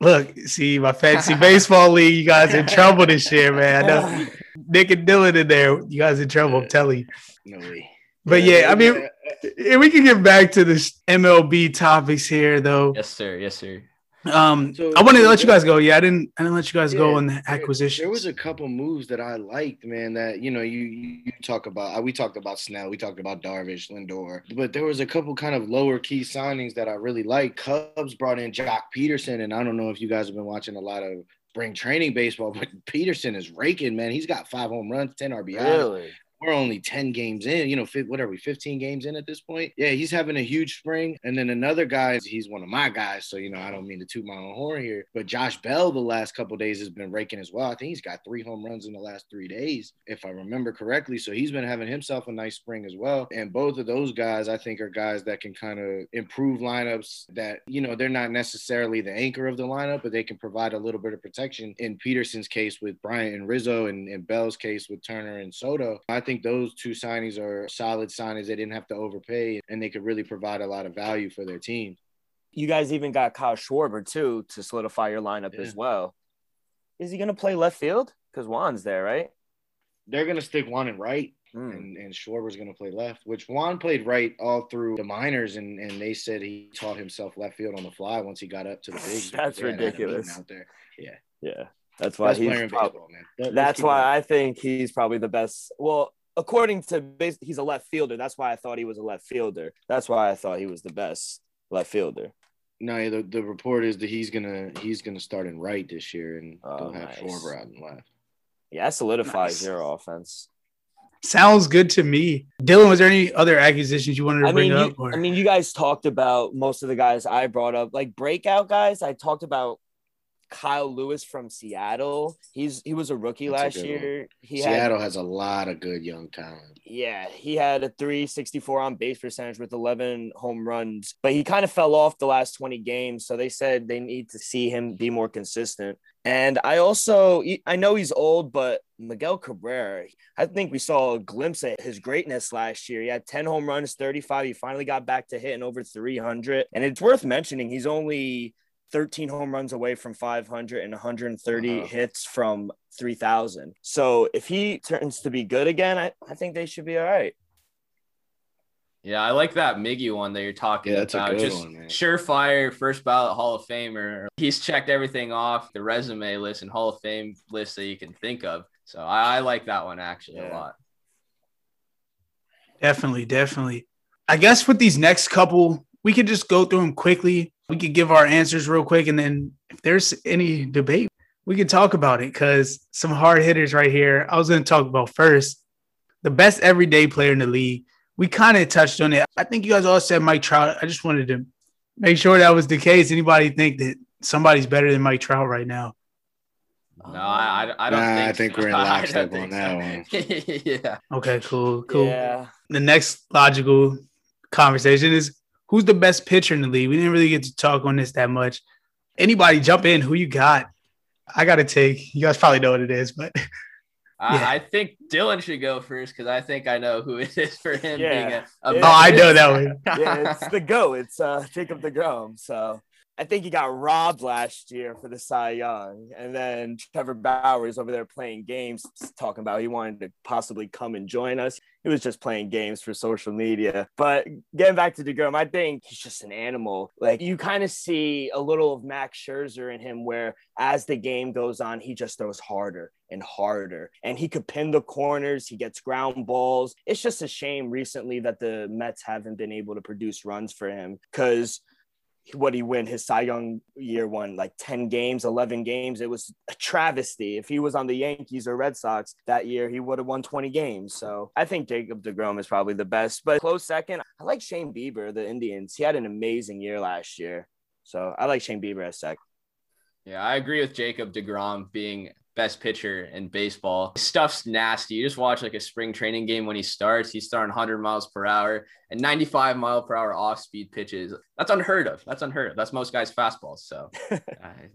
Look, see my fancy *laughs* baseball league. You guys in trouble this year, man. I know *laughs* Nick and Dylan in there. You guys in trouble. I'm telling you. No way. But yeah, yeah I mean, we can get back to this MLB topics here, though. Yes, sir. Yes, sir. Um, So- I wanted to let you guys go. Yeah, I didn't. I didn't let you guys go Yeah, on the acquisition. There was a couple moves that I liked, man. That you know, you you, you talk about. uh, We talked about Snell. We talked about Darvish, Lindor. But there was a couple kind of lower key signings that I really liked. Cubs brought in Joc Pederson, and I don't know if you guys have been watching a lot of spring training baseball, but Pederson is raking, man. He's got five home runs, ten RBIs. Really? We're only 10 games in, you know, what are we, 15 games in at this point? Yeah, he's having a huge spring. And then another guy, he's one of my guys. So, you know, I don't mean to toot my own horn here, but Josh Bell the last couple days has been raking as well. I think he's got three home runs in the last three days, if I remember correctly. So he's been having himself a nice spring as well. And both of those guys, I think, are guys that can kind of improve lineups that, you know, they're not necessarily the anchor of the lineup, but they can provide a little bit of protection. In Pederson's case with Bryant and Rizzo, and in Bell's case with Turner and Soto, I think those two signings are solid signings. They didn't have to overpay, and they could really provide a lot of value for their team. You guys even got Kyle Schwarber too to solidify your lineup Yeah. as well. Is he gonna play left field? Because Juan's there, right? They're gonna stick Juan and right, Hmm. and, and Schwarber's gonna play left, which Juan played right all through the minors, and, and they said he taught himself left field on the fly once he got up to the bigs. *laughs* That's They had a meeting ridiculous. out there. Yeah, yeah. that's why Best he's. prob- baseball, man. Let- that's why I think he's probably the best. Well, according to base, he's a left fielder. That's why I thought he was a left fielder. That's why I thought he was the best left fielder. No, the, the report is that he's gonna he's gonna start in right this year, and Oh, they'll have nice. Schwarber out in left. Yeah, that solidifies Nice. your offense. Sounds good to me. Dylan, was there any other acquisitions you wanted to I bring mean, up? you, or? I mean, you guys talked about most of the guys I brought up, like breakout guys. I talked about Kyle Lewis from Seattle. He's he was a rookie That's last one. year. He had Seattle has a lot of good young talent. Yeah, he had a 364 on base percentage with 11 home runs, but he kind of fell off the last 20 games. So they said they need to see him be more consistent. And I also, I know he's old, but Miguel Cabrera, I think we saw a glimpse at his greatness last year. He had 10 home runs, 35. He finally got back to hitting over 300. And it's worth mentioning he's only 13 home runs away from 500 and 130 Wow. hits from 3000. So if he turns to be good again, I, I think they should be all right. Yeah, I like that Miggy one that you're talking Yeah, that's a about. good Just one, surefire first ballot Hall of Famer. He's checked everything off the resume list and Hall of Fame list that you can think of. So I, I like that one actually a lot. Definitely, definitely. I guess with these next couple, we could just go through them quickly. We could give our answers real quick, and then if there's any debate, we could talk about it because some hard hitters right here. I was going to talk about first the best everyday player in the league. We kind of touched on it. I think you guys all said Mike Trout. I just wanted to make sure that was the case. Anybody think that somebody's better than Mike Trout right now? No, I, I, I don't Nah, think I think so. we're in *laughs* lockstep on that so. *laughs* yeah. Okay, cool, cool. Yeah. the next logical conversation is who's the best pitcher in the league? We didn't really get to talk on this that much. Anybody jump in? Who you got? I got to take. You guys probably know what it is, but *laughs* I, Yeah. I think Dylan should go first because I think I know who it *laughs* is for him Yeah. being a, a oh, I know that one. yeah, it's the go. It's uh Jacob the DeGrom. So I think he got robbed last year for the Cy Young. And then Trevor Bauer is over there playing games, talking about he wanted to possibly come and join us. He was just playing games for social media. But getting back to DeGrom, I think he's just an animal. Like you kind of see a little of Max Scherzer in him where as the game goes on, he just throws harder and harder. And he could pin the corners, he gets ground balls. It's just a shame recently that the Mets haven't been able to produce runs for him because what he win his Cy Young year one like 10 games, 11 games. It was a travesty. If he was on the Yankees or Red Sox that year, he would have won 20 games. So I think Jacob DeGrom is probably the best. But close second, I like Shane Bieber, the Indians. He had an amazing year last year. So I like Shane Bieber as second. Yeah, I agree with Jacob DeGrom being best pitcher in baseball. His stuff's nasty. You just watch like a spring training game when he starts, he's throwing 100 miles per hour and 95 mile per hour off speed pitches. That's unheard of. That's unheard of. That's most guys' fastballs. So, *laughs* uh,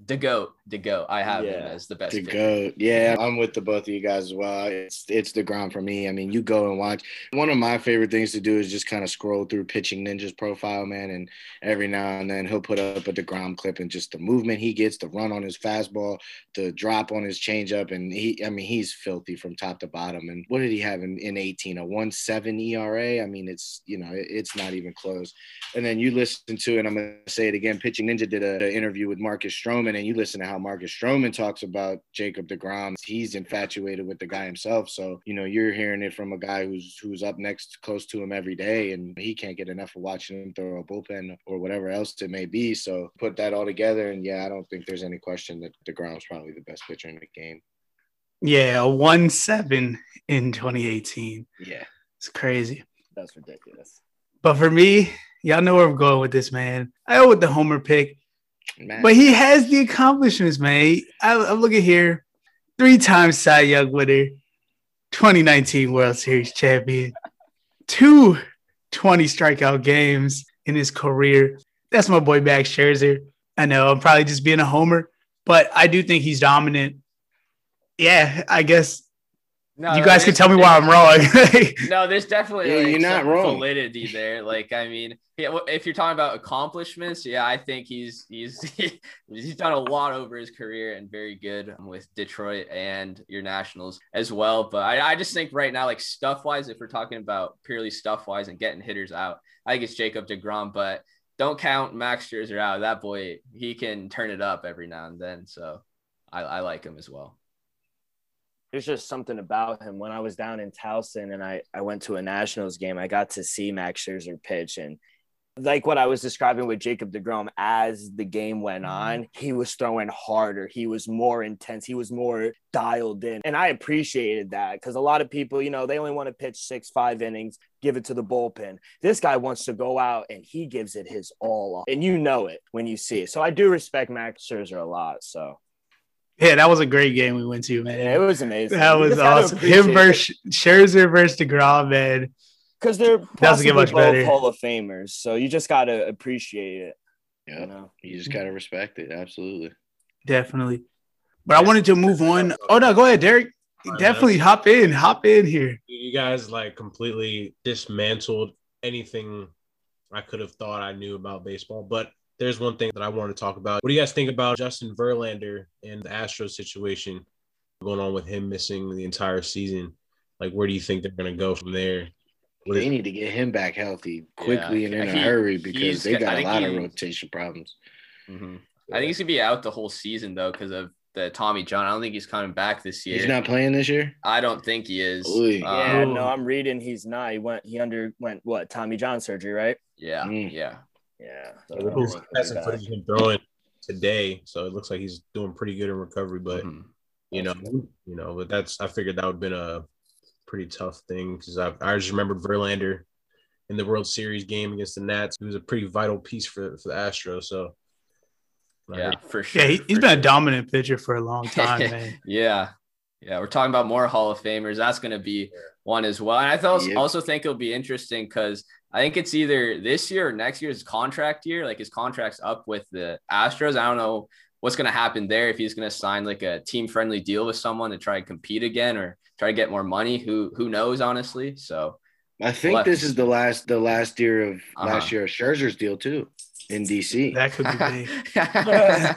the goat, the goat. I have him as the best To pitcher. go, yeah, I'm with the both of you guys as well. It's it's Degrom for me. I mean, you go and watch. One of my favorite things to do is just kind of scroll through Pitching Ninja's profile, man, and every now and then he'll put up a Degrom clip and just the movement he gets, the run on his fastball, the drop on his changeup, and he, I mean, he's filthy from top to bottom. And what did he have in, in 18? A one seven ERA. I mean, it's you know, it, it's not even close. And then you listen to, and I'm gonna say it again. Pitching Ninja did an interview with Marcus Stroman, and you listen to how Marcus Stroman talks about Jacob Degrom. He's infatuated with the guy himself. So you know, you're hearing it from a guy who's who's up next close to him every day, and he can't get enough of watching him throw a bullpen or whatever else it may be. So put that all together, and yeah, I don't think there's any question that Degrom's probably the best pitcher in the game. Yeah, a one seven in 2018. Yeah, It's crazy. That's ridiculous. But for me, y'all know where I'm going with this, man. I go with the Homer pick, man. but he has the accomplishments, man. I, I'm looking here, three times Cy Young winner, 2019 World Series champion, two 20 strikeout games in his career. That's my boy Max Scherzer. I know I'm probably just being a homer, but I do think he's dominant. Yeah, I guess No, you guys can tell me why I'm wrong. *laughs* No, there's definitely Yeah, like, you're not wrong. validity there. Like, I mean, yeah, if you're talking about accomplishments, yeah, I think he's he's *laughs* he's done a lot over his career and very good with Detroit and your Nationals as well. But I, I just think right now, like stuff wise, if we're talking about purely stuff wise and getting hitters out, I think it's Jacob Degrom. But don't count Max Scherzer out. That boy, he can turn it up every now and then. So I, I like him as well. There's just something about him. When I was down in Towson and I, I went to a Nationals game, I got to see Max Scherzer pitch. And like what I was describing with Jacob DeGrom, as the game went mm-hmm. on, he was throwing harder. He was more intense. He was more dialed in. And I appreciated that because a lot of people, you know, they only want to pitch six, five innings, give it to the bullpen. This guy wants to go out and he gives it his all. And you know it when you see it. So I do respect Max Scherzer a lot. So yeah, that was a great game we went to, man. yeah, it was amazing. That was just gotta awesome. Him appreciate versus Scherzer versus Degrom, man. because they're Doesn't possibly get much both better. Hall of Famers. So you just gotta appreciate it. yeah, You know, you just gotta respect it. Absolutely. Definitely. But I wanted to move on. Oh no, go ahead, Derek. All right, Definitely man. hop in, hop in here. You guys like completely dismantled anything I could have thought I knew about baseball. But there's one thing that I want to talk about. What do you guys think about Justin Verlander and the Astros situation going on with him missing the entire season? Like, where do you think they're going to go from there? What They is, need to get him back healthy quickly and in a hurry because they got a think lot of rotation problems. Mm-hmm. I think he's gonna be out the whole season though because of the Tommy John. I don't think he's coming back this year. He's not playing this year. I don't think he is. Oy. yeah, Um, no, I'm reading. He's not. He went. He underwent what Tommy John surgery, right? yeah, Mm. yeah. Yeah. So There's I don't think he'll be some footage of him throwing today, so it looks like he's doing pretty good in recovery. But Mhm. you know, you know, but that's I figured that would have been a pretty tough thing because I I just remembered Verlander in the World Series game against the Nats. He was a pretty vital piece for for the Astros. So Yeah, heard- for sure. Yeah, he, he's been a dominant pitcher for a long *laughs* time, man. Yeah. Yeah, we're talking about more Hall of Famers. That's going to be one as well. And I thought, Yep. also think it'll be interesting because I think it's either this year or next year's contract year. Like his contract's up with the Astros. I don't know what's going to happen there if he's going to sign like a team friendly deal with someone to try and compete again or try to get more money. Who who knows, honestly? So I think Left. this is the last the last year of last Uh-huh. year of Scherzer's deal too in DC. That could be big. *laughs*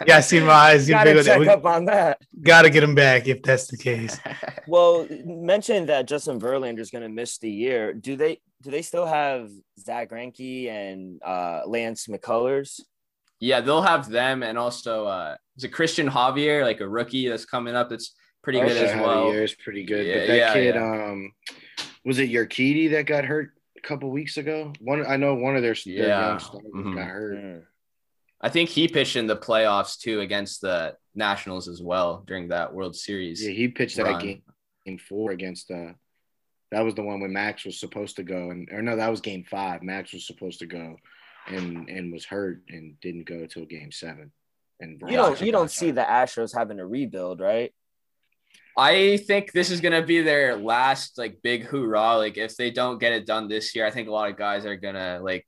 Yeah, I see my eyes get big Gotta with check up on that. gotta get him back if that's the case. *laughs* Well, mention that Justin Verlander is going to miss the year. Do they? Do they still have Zack Greinke and uh, Lance McCullers? yeah, they'll have them and also uh is it Cristian Javier, like a rookie that's coming up that's pretty good Okay. as well. is pretty good. Yeah, but that yeah, kid, yeah. um, was it Urquidy that got hurt a couple weeks ago? One, I know one of their, their Yeah. young stars Mhm. got hurt. I think he pitched in the playoffs too against the Nationals as well during that World Series. Yeah, he pitched that game in four against uh that was the one when Max was supposed to go and or no, that was game five. Max was supposed to go and and was hurt and didn't go till game seven. And You don't. You don't see the Astros having to rebuild, right? I think this is gonna be their last like big hoorah. Like if they don't get it done this year, I think a lot of guys are gonna like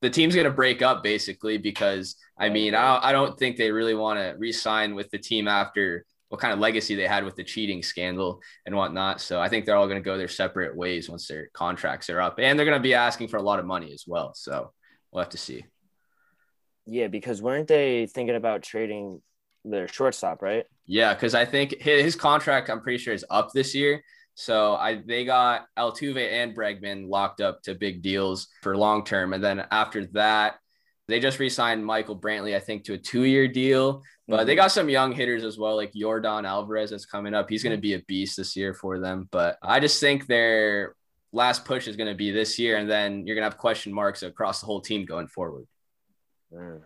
the team's gonna break up basically because I mean I don't, I don't think they really want to re-sign with the team after what kind of legacy they had with the cheating scandal and whatnot. So I think they're all gonna go their separate ways once their contracts are up, and they're gonna be asking for a lot of money as well. So we'll have to see. Yeah, because weren't they thinking about trading their shortstop, right? Yeah, because I think his, his contract, I'm pretty sure, is up this year. So I they got Altuve and Bregman locked up to big deals for long term, and then after that, they just re-signed Michael Brantley, I think, to a two-year deal. But they got some young hitters as well, like Jordan Alvarez that's coming up. He's going to be a beast this year for them. But I just think their last push is going to be this year, and then you're going to have question marks across the whole team going forward. Mm.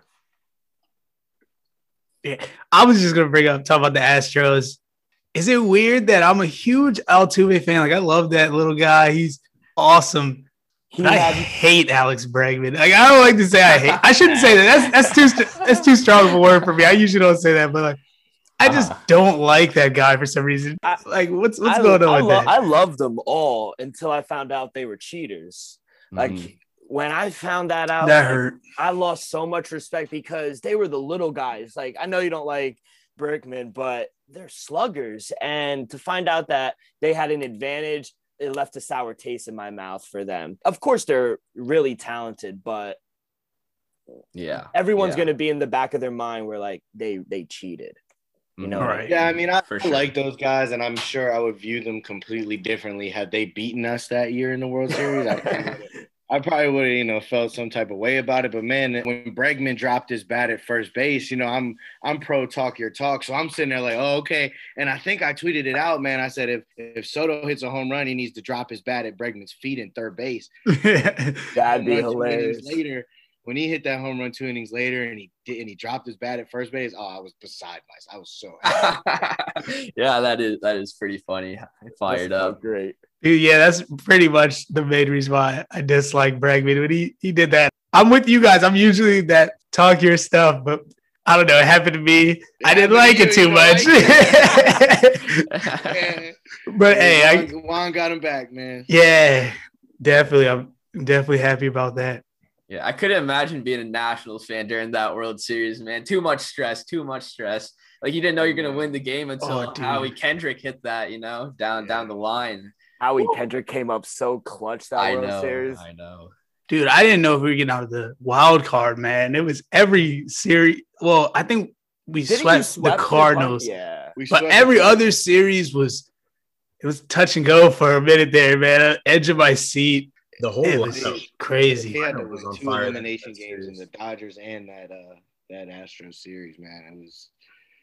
Yeah, I was just gonna bring up talk about the Astros. Is it weird that I'm a huge Altuve fan? Like I love that little guy. He's awesome. He But I had hate Alex Bregman. Like I don't like to say I hate. I shouldn't say that. That's that's too that's too strong of a word for me. I usually don't say that, but like I just don't like that guy for some reason. I- Like what's what's I, going on I, with lo- that? I loved them all until I found out they were cheaters. Like Mhm. When I found that out, that hurt. I lost so much respect because they were the little guys. Like I know you don't like Bregman, but they're sluggers. And to find out that they had an advantage, it left a sour taste in my mouth for them. Of course, they're really talented, but yeah, everyone's Yeah. going to be in the back of their mind where like they they cheated. You know, Mhm. Right. Yeah, I mean, I For sure. like those guys, and I'm sure I would view them completely differently had they beaten us that year in the World Series. *laughs* I, probably would've- I probably would have, you know, felt some type of way about it. But man, when Bregman dropped his bat at first base, you know, I'm I'm pro talk your talk, so I'm sitting there like, oh, okay. And I think I tweeted it out, man. I said if if Soto hits a home run, he needs to drop his bat at Bregman's feet in third base. *laughs* That'd be Home run hilarious. Later, when he hit that home run two innings later, and he did, and he dropped his bat at first base, oh, I was beside myself. I was so happy. *laughs* yeah, that is that is pretty funny. I Fired That's up. Great. Dude, yeah, that's pretty much the main reason why I dislike Bregman when he, he did that. I'm with you guys. I'm usually that talk your stuff, but I don't know. It happened to me. I didn't happened to like you, it too you don't much. *laughs* Yeah. but hey, I, Juan, Juan got him back, man. yeah, definitely. I'm definitely happy about that. Yeah, I couldn't imagine being a Nationals fan during that World Series, man. Too much stress, too much stress. Like you didn't know you're gonna win the game until Oh. Howie Kendrick hit that, you know, down down the line. Howie Kendrick came up so clutch that I World know, Series. I know. Dude, I didn't know if we were getting out of the wild card, man. It was every series. Well, I think we Didn't swept the Cardinals. Yeah. We But every other series was it was touch and go for a minute there, man. Edge of my seat. The whole It was lineup. crazy. He had to was on two fire that- elimination that games in the Dodgers and that uh that Astros series, man. It was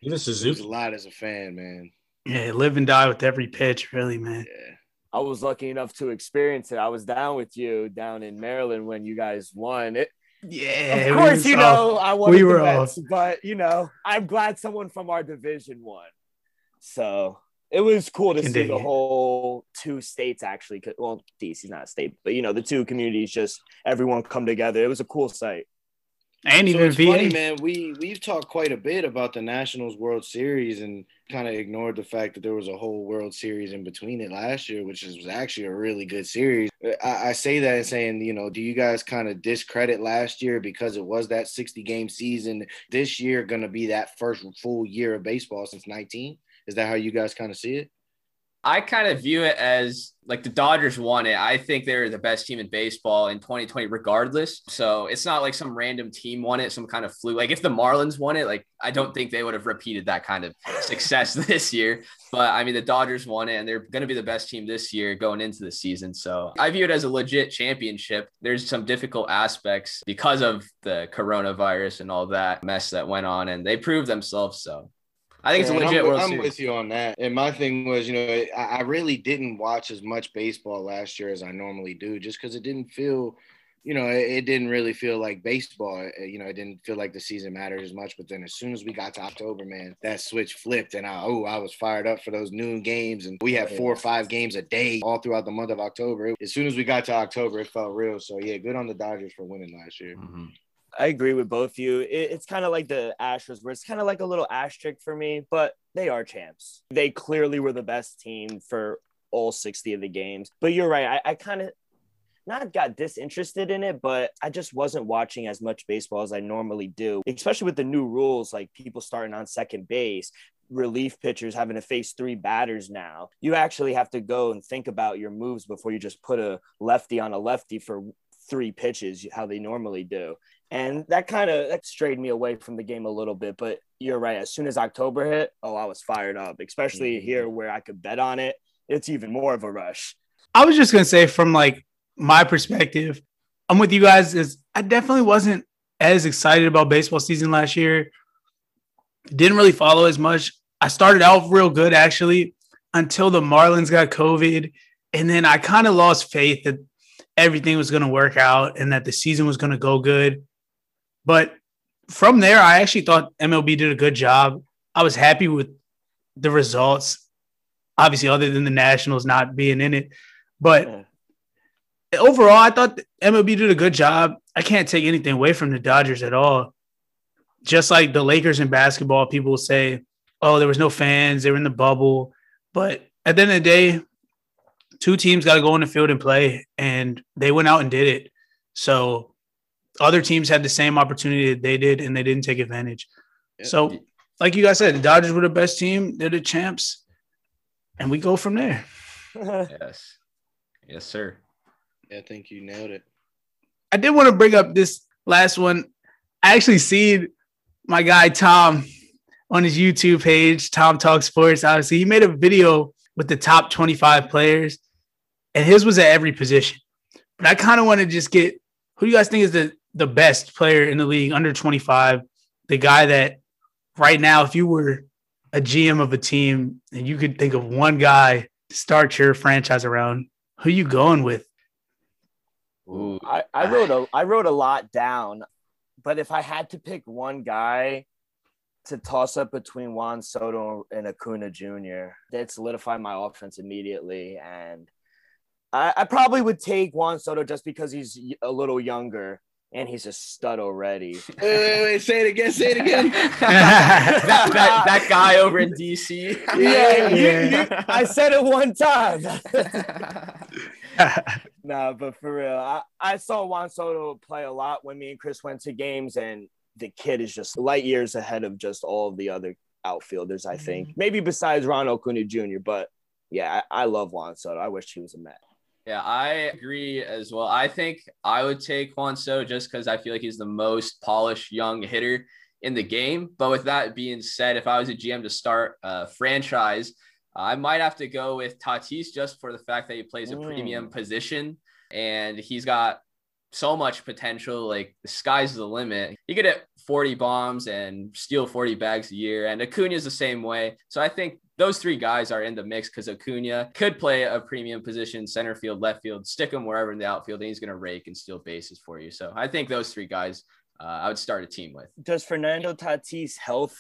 Even it was a lot as a fan, man. Yeah, live and die with every pitch, really, man. Yeah. I was lucky enough to experience it. I was down with you down in Maryland when you guys won. It, Yeah, of course, you off. know I wanted we the were Mets, but you know I'm glad someone from our division won. So it was cool to Can see the whole two states actually. Well, DC's not a state, but you know the two communities just everyone come together. It was a cool sight. And So even it's VA. funny, man. We we've talked quite a bit about the Nationals World Series and kind of ignored the fact that there was a whole World Series in between it last year, which is, was actually a really good series. I, I say that and saying, you know, do you guys kind of discredit last year because it was that 60 game season? This year going to be that first full year of baseball since 19? Is that how you guys kind of see it? I kind of view it as like the Dodgers won it. I think they're the best team in baseball in 2020, regardless. So it's not like some random team won it, some kind of fluke. Like if the Marlins won it, like I don't think they would have repeated that kind of success *laughs* this year. But I mean, the Dodgers won it, and they're going to be the best team this year going into the season. So I view it as a legit championship. There's some difficult aspects because of the coronavirus and all that mess that went on, and they proved themselves. So I think it's a Yeah, and legit I'm, World I'm Series. with you on that. And my thing was, you know, I, I really didn't watch as much baseball last year as I normally do, just because it didn't feel, you know, it, it didn't really feel like baseball. Uh, You know, it didn't feel like the season mattered as much. But then as soon as we got to October, man, that switch flipped, and I oh, I was fired up for those noon games, and we had four or five games a day all throughout the month of October. As soon as we got to October, it felt real. So yeah, good on the Dodgers for winning last year. Mhm. I agree with both of you. It, it's kind of like the Astros, where it's kind of like a little asterisk for me, but they are champs. They clearly were the best team for all 60 of the games. But you're right. I, I kind of not got disinterested in it, but I just wasn't watching as much baseball as I normally do, especially with the new rules, like people starting on second base. Relief pitchers having to face three batters now. You actually have to go and think about your moves before you just put a lefty on a lefty for three pitches, how they normally do And that kind of that strayed me away from the game a little bit. But you're right. As soon as October hit, oh, I was fired up, especially mm-hmm. here where I could bet on it. It's even more of a rush. I was just gonna say, from like my perspective, I'm with you guys. Is I definitely wasn't as excited about baseball season last year. Didn't really follow as much. I started out real good actually until the Marlins got COVID. And then I kind of lost faith that everything was going to work out and that the season was going to go good. But from there, I actually thought MLB did a good job. I was happy with the results, obviously, other than the Nationals not being in it. But overall, I thought MLB did a good job. I can't take anything away from the Dodgers at all. Just like the Lakers in basketball, people say, oh, there was no fans, they were in the bubble. But at the end of the day, two teams got to go in the field and play, and they went out and did it. So other teams had the same opportunity that they did, and they didn't take advantage. So, like you guys said, the Dodgers were the best team. They're the champs, and we go from there. *laughs* yes, yes, sir. Yeah, I think you nailed it. I did want to bring up this last one. I actually see my guy Tom on his YouTube page, Tom Talk Sports. Obviously, he made a video with the top 25 players, and his was at every position. But I kind of want to just get who do you guys think is the, the best player in the league under 25? The guy that right now, if you were a GM of a team and you could think of one guy to start your franchise around, who you going with? Ooh. I, I wrote a I wrote a lot down, but if I had to pick one guy, to toss up between Juan Soto and Acuna Jr. That solidified my offense immediately, and I, I, probably would take Juan Soto just because he's a little younger and he's a stud already. *laughs* wait, wait, wait, say it again. Say it again. *laughs* that, that, that, guy over in DC. *laughs* yeah, yeah. You, you, I said it one time. nah, but for real, I, I saw Juan Soto play a lot when me and Chris went to games, and the kid is just light years ahead of just all of the other outfielders. I think mm-hmm. maybe besides Ron Acuna Jr. But yeah, I, I love Juan Soto. I wish he was a Met. Yeah, I agree as well. I think I would take Juan Soto just because I feel like he's the most polished young hitter in the game. But with that being said, if I was a GM to start a franchise, I might have to go with Tatis just for the fact that he plays a mm. premium position and he's got so much potential. Like the sky's the limit. He could hit 40 bombs and steal 40 bags a year. And Acuna is the same way. So I think those three guys are in the mix because Acuna could play a premium position, center field, left field, stick him wherever in the outfield, and he's going to rake and steal bases for you. So I think those three guys uh, I would start a team with. Does Fernando Tatis health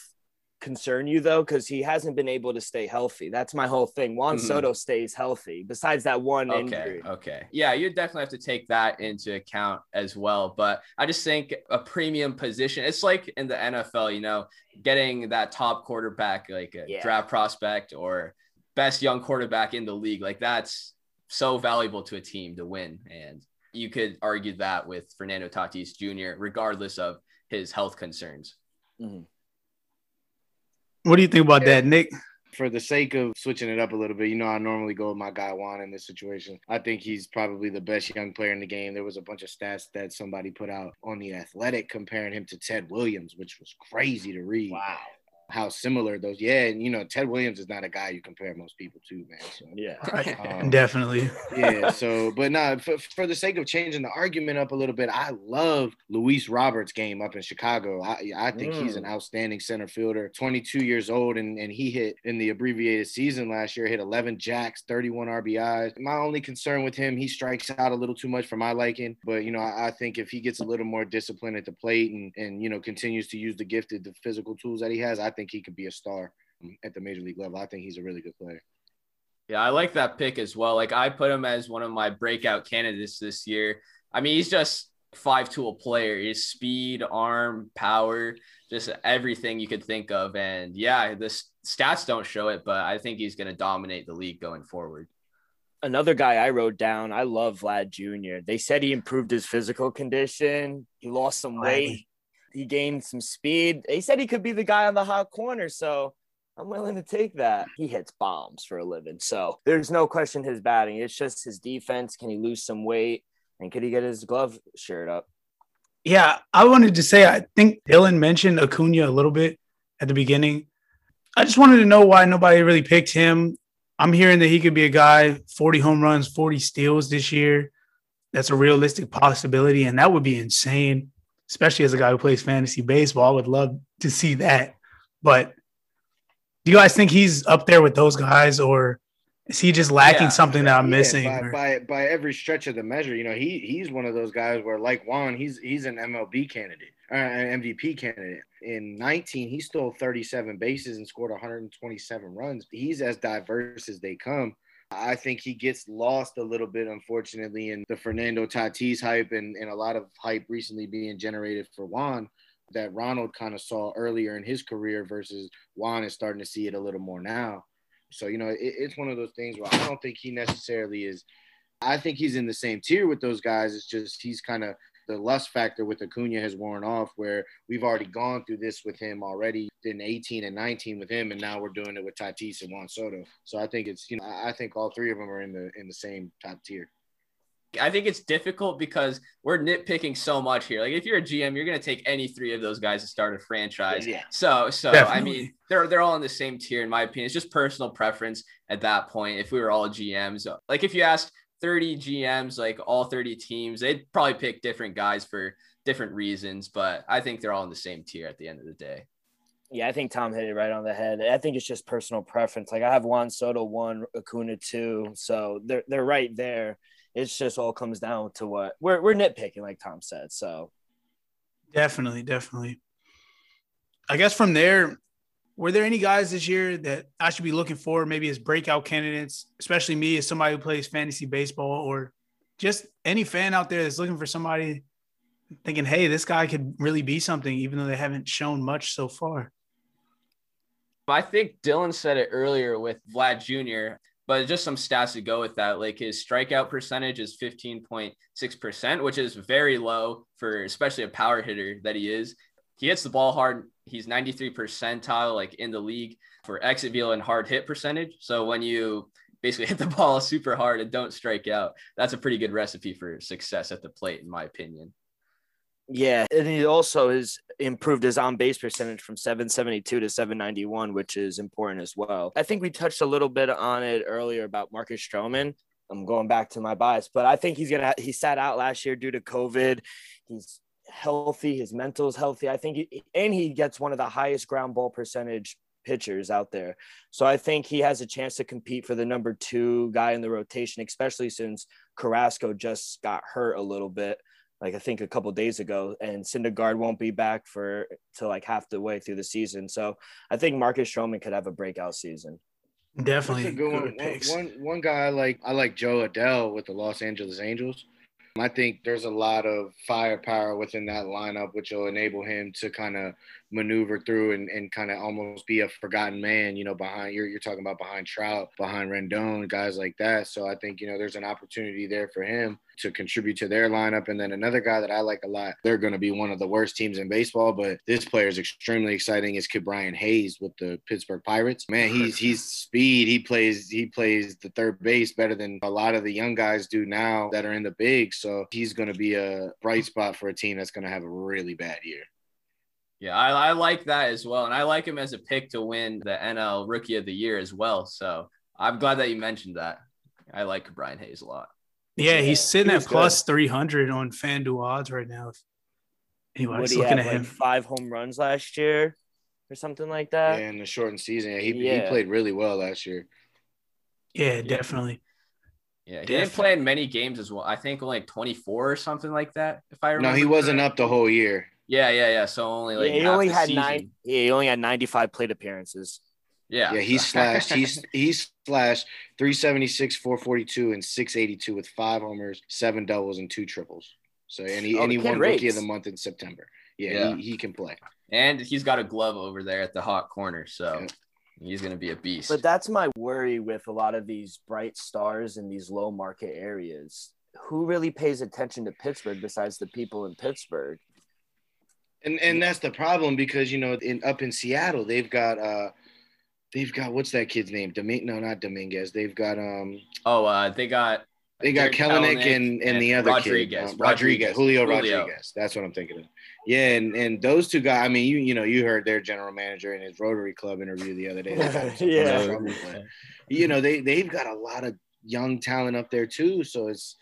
concern you though because he hasn't been able to stay healthy that's my whole thing juan mm-hmm. soto stays healthy besides that one okay injury. okay yeah you definitely have to take that into account as well but i just think a premium position it's like in the nfl you know getting that top quarterback like a yeah. draft prospect or best young quarterback in the league like that's so valuable to a team to win and you could argue that with fernando tatis jr regardless of his health concerns mm-hmm. What do you think about yeah. that, Nick? For the sake of switching it up a little bit, you know, I normally go with my guy Juan in this situation. I think he's probably the best young player in the game. There was a bunch of stats that somebody put out on the athletic comparing him to Ted Williams, which was crazy to read. Wow how similar those. Yeah, and you know Ted Williams is not a guy you compare most people to, man. So, yeah, um, *laughs* definitely. Yeah. *laughs* So, but not for, for the sake of changing the argument up a little bit, I love Luis Roberts' game up in Chicago. I I think mm. he's an mm. outstanding center fielder. 22 years old, and and he hit in the abbreviated season last year. Hit 11 jacks, 31 RBIs. My only concern with him, he strikes out a little too much for my liking. But you know, I, I think if he gets a little more discipline at the plate and and you know continues to use the gifted, the physical tools that he has, I think he could be a star at the major league level. I think he's a really good player. Yeah, I like that pick as well. Like I put him as one of my breakout candidates this year. I mean, he's just five tool player. His speed, arm, power, just everything you could think of. And yeah, the stats don't show it, but I think he's going to dominate the league going forward. Another guy I wrote down, I love Vlad Jr. They said he improved his physical condition. He lost some weight he gained some speed. He said he could be the guy on the hot corner, so I'm willing to take that. He hits bombs for a living, so there's no question his batting. It's just his defense. Can he lose some weight, and could he get his glove shirt up? Yeah, I wanted to say I think Dylan mentioned Acuna a little bit at the beginning. I just wanted to know why nobody really picked him. I'm hearing that he could be a guy 40 home runs, 40 steals this year. That's a realistic possibility, and that would be insane, especially as a guy who plays fantasy baseball. I would love to see that. But do you guys think he's up there with those guys, or is he just lacking yeah, something that I'm yeah, missing? By, by, by every stretch of the measure, you know, he he's one of those guys where, like Juan, he's he's an MLB candidate, uh, an MVP candidate. In 19, he stole 37 bases and scored 127 runs. He's as diverse as they come. I think he gets lost a little bit, unfortunately, in the Fernando Tatis hype and, and a lot of hype recently being generated for Juan that Ronald kind of saw earlier in his career versus Juan is starting to see it a little more now. So, you know, it, it's one of those things where I don't think he necessarily is. I think he's in the same tier with those guys. It's just he's kind of the lust factor with Acuna has worn off, where we've already gone through this with him already in 18 and 19 with him, and now we're doing it with Tatis and Juan Soto. So I think it's you know I think all three of them are in the in the same top tier. I think it's difficult because we're nitpicking so much here. Like if you're a GM, you're going to take any three of those guys to start a franchise. Yeah. So, so Definitely. I mean, they're they're all in the same tier in my opinion. It's just personal preference at that point. If we were all GMs, like if you asked 30 GMs, like all 30 teams, they'd probably pick different guys for different reasons. But I think they're all in the same tier at the end of the day. Yeah, I think Tom hit it right on the head. I think it's just personal preference. Like I have Juan Soto one, Acuna two, so they're they're right there it's just all comes down to what we're we're nitpicking, like Tom said. So definitely, definitely. I guess from there, were there any guys this year that I should be looking for, maybe as breakout candidates, especially me as somebody who plays fantasy baseball, or just any fan out there that's looking for somebody thinking, hey, this guy could really be something, even though they haven't shown much so far? I think Dylan said it earlier with Vlad Jr but just some stats to go with that. Like his strikeout percentage is 15.6%, which is very low for especially a power hitter that he is. He hits the ball hard. He's 93 percentile, like in the league for exit velo and hard hit percentage. So when you basically *laughs* hit the ball super hard and don't strike out, that's a pretty good recipe for success at the plate, in my opinion. Yeah, and he also has improved his on base percentage from 772 to 791, which is important as well. I think we touched a little bit on it earlier about Marcus Stroman. I'm going back to my bias, but I think he's gonna. He sat out last year due to COVID. He's healthy. His mental is healthy. I think, he, and he gets one of the highest ground ball percentage pitchers out there. So I think he has a chance to compete for the number two guy in the rotation, especially since Carrasco just got hurt a little bit like I think a couple days ago, and Syndergaard won't be back for to like half the way through the season. So I think Marcus Stroman could have a breakout season. Definitely, That's a good, good one. one. One one guy I like I like Jo Adell with the Los Angeles Angels. I think there's a lot of firepower within that lineup, which will enable him to kind of maneuver through and, and kind of almost be a forgotten man, you know, behind you're, you're talking about behind Trout, behind Rendon, guys like that. So I think, you know, there's an opportunity there for him to contribute to their lineup. And then another guy that I like a lot, they're going to be one of the worst teams in baseball, but this player is extremely exciting is Ke'Bryan Hayes with the Pittsburgh Pirates. Man, he's he's speed. He plays he plays the third base better than a lot of the young guys do now that are in the big. So he's going to be a bright spot for a team that's going to have a really bad year. Yeah, I, I like that as well. And I like him as a pick to win the NL Rookie of the Year as well. So I'm glad that you mentioned that. I like Brian Hayes a lot. Yeah, he's sitting he at plus 300 on FanDuel odds right now. Anyways, looking have, at him. five home runs last year or something like that. Yeah, in the shortened season. Yeah, he, yeah. he played really well last year. Yeah, definitely. Yeah, he definitely. didn't play in many games as well. I think only like 24 or something like that, if I remember. No, he wasn't up the whole year. Yeah, yeah, yeah. So only like yeah, he only had season. nine. Yeah, he only had 95 plate appearances. Yeah. Yeah, he *laughs* slashed he's he slashed 376, 442, and 682 with five homers, seven doubles, and two triples. So and he oh, and he won rates. rookie of the month in September. Yeah, yeah. He, he, can play. And he's got a glove over there at the hot corner. So yeah. he's gonna be a beast. But that's my worry with a lot of these bright stars in these low market areas. Who really pays attention to Pittsburgh besides the people in Pittsburgh? And and that's the problem because you know in up in Seattle they've got uh they've got what's that kid's name? Domingue? No, not Dominguez. They've got um. Oh, uh, they got They got Kelenic and, and the other Rodriguez. kid, um, Rodriguez, Julio, Julio. Rodriguez. That's what I'm thinking of. Yeah, and, and those two guys. I mean, you you know, you heard their general manager in his Rotary Club interview the other day. They got some Yeah. you know, they they've got a lot of young talent up there too. So it's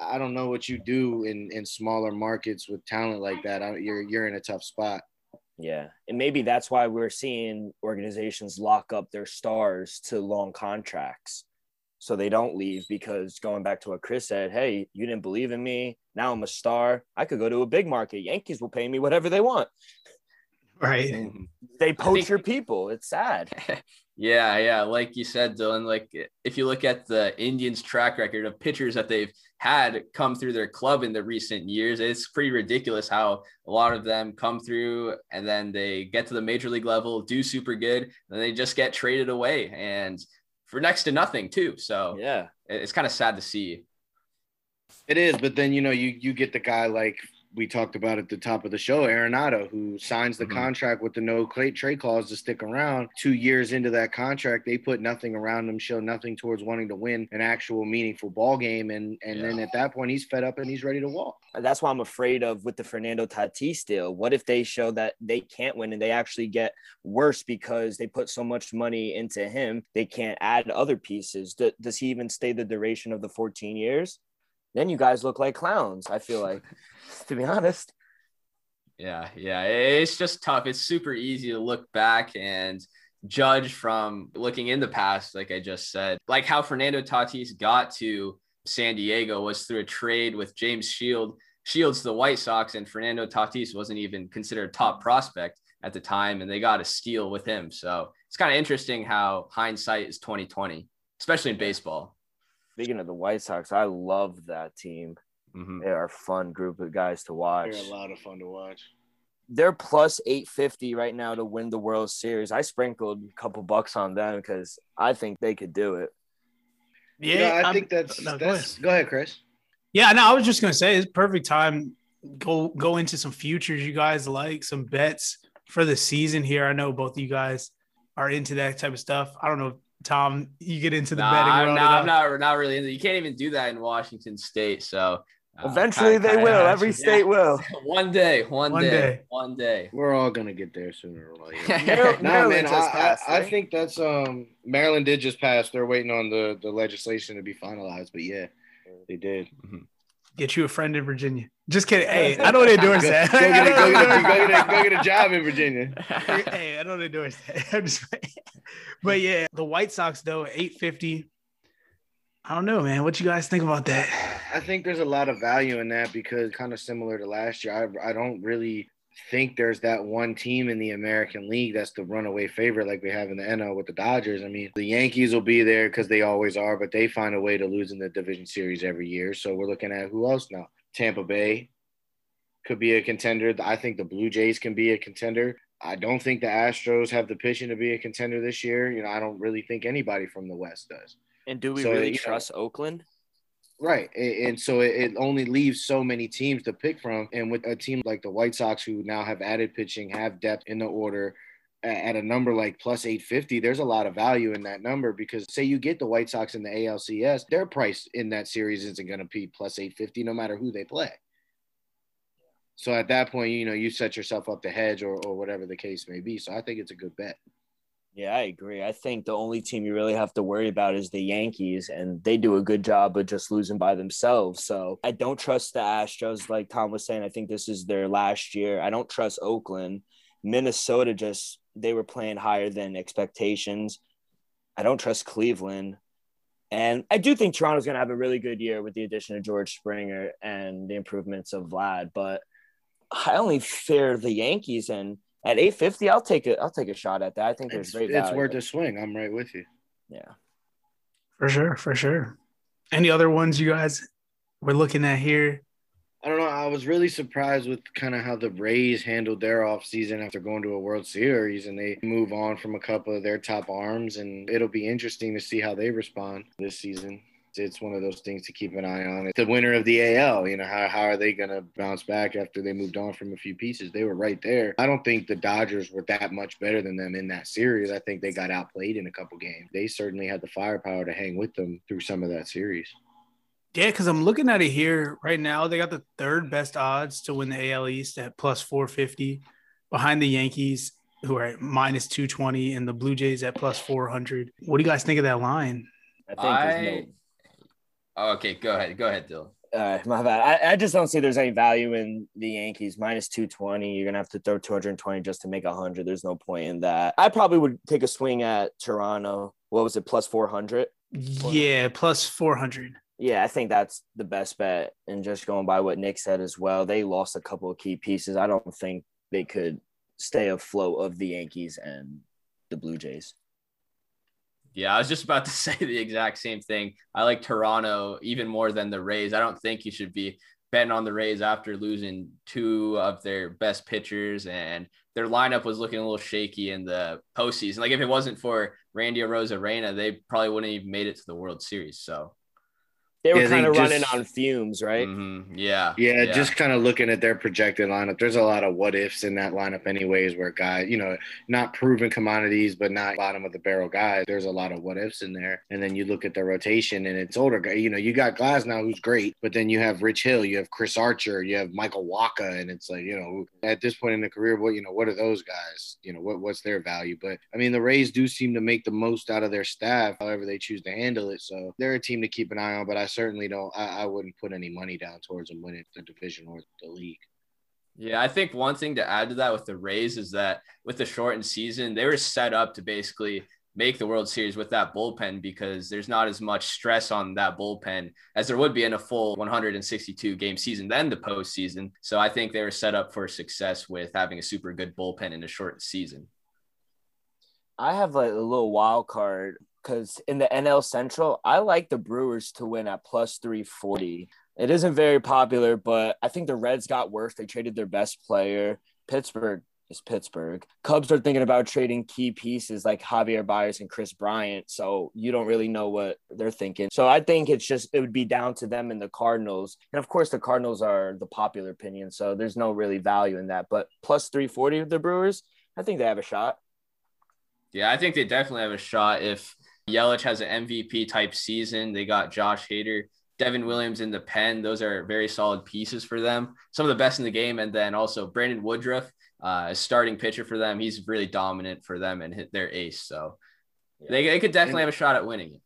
I don't know what you do in in smaller markets with talent like that. I, you're you're in a tough spot. Yeah. And maybe that's why we're seeing organizations lock up their stars to long contracts so they don't leave because going back to what Chris said, hey, you didn't believe in me. Now I'm a star. I could go to a big market. Yankees will pay me whatever they want. Right. Mm-hmm. They poach think- your people. It's sad. *laughs* Yeah, yeah. Like you said, Dylan, like if you look at the Indians' track record of pitchers that they've had come through their club in the recent years, it's pretty ridiculous how a lot of them come through and then they get to the major league level, do super good, and they just get traded away and for next to nothing, too. So Yeah. it's kind of sad to see. It is, but then you know you you get the guy like we talked about at the top of the show, Arenado, who signs the Mhm. contract with the no trade clause to stick around. Two years into that contract, they put nothing around him, show nothing towards wanting to win an actual meaningful ball game, and and then at that point he's fed up and he's ready to walk. That's why I'm afraid of with the Fernando Tatis deal. What if they show that they can't win and they actually get worse because they put so much money into him? They can't add other pieces. Does he even stay the duration of the 14 years? Then you guys look like clowns. I feel like, *laughs* to be honest. Yeah, yeah. It's just tough. It's super easy to look back and judge from looking in the past, like I just said. Like how Fernando Tatis got to San Diego was through a trade with James Shield. Shields to the White Sox, and Fernando Tatis wasn't even considered a top prospect at the time, and they got a steal with him. So it's kind of interesting how hindsight is 2020, especially in baseball. Speaking of the White Sox, I love that team. Mhm. They are a fun group of guys to watch. They're a lot of fun to watch. They're plus 850 right now to win the World Series. I sprinkled a couple bucks on them because I think they could do it. Yeah, I I'm- think that's no, go that's. ahead. Go ahead, Chris. Yeah, no, I was just gonna say it's perfect time. Go go into some futures you guys like, some bets for the season here. I know both of you guys are into that type of stuff. I don't know, Tom, you get into the Nah, betting I'm, world. not, I'm not, not really into. You can't even do that in Washington State. So uh, Eventually, kinda- they kinda- will. Every yeah. state will. *laughs* One day, one, One day, day. one day. We're all gonna get there sooner or later. Mar- No, Maryland man, just I, passed, I, I think that's um Maryland did just pass. They're waiting on the the legislation to be finalized, but yeah, they did. Get you a friend in Virginia. Just kidding. Hey, I don't endorse Go, that. go get a, I go, don't get a, go, get a, go get a job in Virginia. *laughs* hey, I don't endorse that. I'm just, but yeah, the White Sox though, eight fifty. I don't know, man. What you guys think about that? I think there's a lot of value in that because kind of similar to last year. I, I don't really think there's that one team in the American League that's the runaway favorite like we have in the NL with the Dodgers. I mean, the Yankees will be there because they always are, but they find a way to lose in the division series every year. So we're looking at who else now? Tampa Bay could be a contender. I think the Blue Jays can be a contender. I don't think the Astros have the pitching to be a contender this year. You know, I don't really think anybody from the West does. And do we So, really you know- trust Oakland? Right. And so it only leaves so many teams to pick from. And with a team like the White Sox, who now have added pitching, have depth in the order at a number like plus 850, there's a lot of value in that number because say you get the White Sox in the ALCS, their price in that series isn't going to be plus 850 no matter who they play. So at that point, you know, you set yourself up to hedge or, or whatever the case may be. So I think it's a good bet. Yeah, I agree. I think the only team you really have to worry about is the Yankees, and they do a good job of just losing by themselves. So I don't trust the Astros, like Tom was saying. I think this is their last year. I don't trust Oakland. Minnesota just they were playing higher than expectations. I don't trust Cleveland. And I do think Toronto's going to have a really good year with the addition of George Springer and the improvements of Vlad. But I only fear the Yankees, and at 850, I'll take it. I'll take a shot at that. I think there's It's, great it's value. worth a swing. I'm right with you. Yeah. For sure, for sure. Any other ones you guys were looking at here? I don't know. I was really surprised with kind of how the Rays handled their offseason after going to a World Series and they move on from a couple of their top arms. And it'll be interesting to see how they respond this season. It's one of those things to keep an eye on. The winner of the AL, you know, how, how are they going to bounce back after they moved on from a few pieces? They were right there. I don't think the Dodgers were that much better than them in that series. I think they got outplayed in a couple games. They certainly had the firepower to hang with them through some of that series. Yeah, because I'm looking at it here right now. They got the third best odds to win the AL East at plus 450, behind the Yankees, who are at minus 220, and the Blue Jays at plus 400. What do you guys think of that line? I think there's I. Oh, okay, go ahead. Go ahead, Dylan. no. Uh, my bad. I, I just don't see there's any value in the Yankees minus 220. You're gonna have to throw 220 just to make 100. There's no point in that. I probably would take a swing at Toronto. What was it? Plus 400. Yeah, plus 400. Yeah, I think that's the best bet. And just going by what Nick said as well, they lost a couple of key pieces. I don't think they could stay afloat of the Yankees and the Blue Jays. Yeah, I was just about to *laughs* say the exact same thing. I like Toronto even more than the Rays. I don't think you should be betting on the Rays after losing two of their best pitchers and their lineup was looking a little shaky in the postseason. Like if it wasn't for Randy Arozarena, they probably wouldn't even made it to the World Series. So They were Yeah, kind of running on fumes, right? mhm, yeah, Yeah, just kind of looking at their projected lineup. There's a lot of what ifs in that lineup, anyways, where guys, you know, not proven commodities, but not bottom of the barrel guys. There's a lot of what ifs in there. And then you look at the rotation and it's older guy. You know, you got Glasnow who's great, but then you have Rich Hill, you have Chris Archer, you have Michael Wacha, and it's like, you know, at this point in the career, what you know, what are those guys? You know, what what's their value? But I mean, the Rays do seem to make the most out of their staff, however they choose to handle it. So they're a team to keep an eye on. But I certainly don't. I, I wouldn't put any money down towards them winning the division or the league. Yeah, I think one thing to add to that with the Rays is that with the shortened season, they were set up to basically make the World Series with that bullpen because there's not as much stress on that bullpen as there would be in a full 162 game season than the postseason. So I think they were set up for success with having a super good bullpen in a short season. I have like a little wild card because in the NL Central, I like the Brewers to win at plus 340. It isn't very popular, but I think the Reds got worse. They traded their best player. Pittsburgh is Pittsburgh. Cubs are thinking about trading key pieces like Javier Baez and Kris Bryant. So you don't really know what they're thinking. So I think it's just, it would be down to them and the Cardinals. And of course, the Cardinals are the popular opinion. So there's no really value in that. But plus 340 of the Brewers, I think they have a shot. Yeah, I think they definitely have a shot if Yelich has an MVP type season. They got Josh Hader, Devin Williams in the pen. Those are very solid pieces for them. Some of the best in the game. And then also Brandon Woodruff, uh, a starting pitcher for them. He's really dominant for them and hit their ace. So they, they could definitely have a shot at winning it.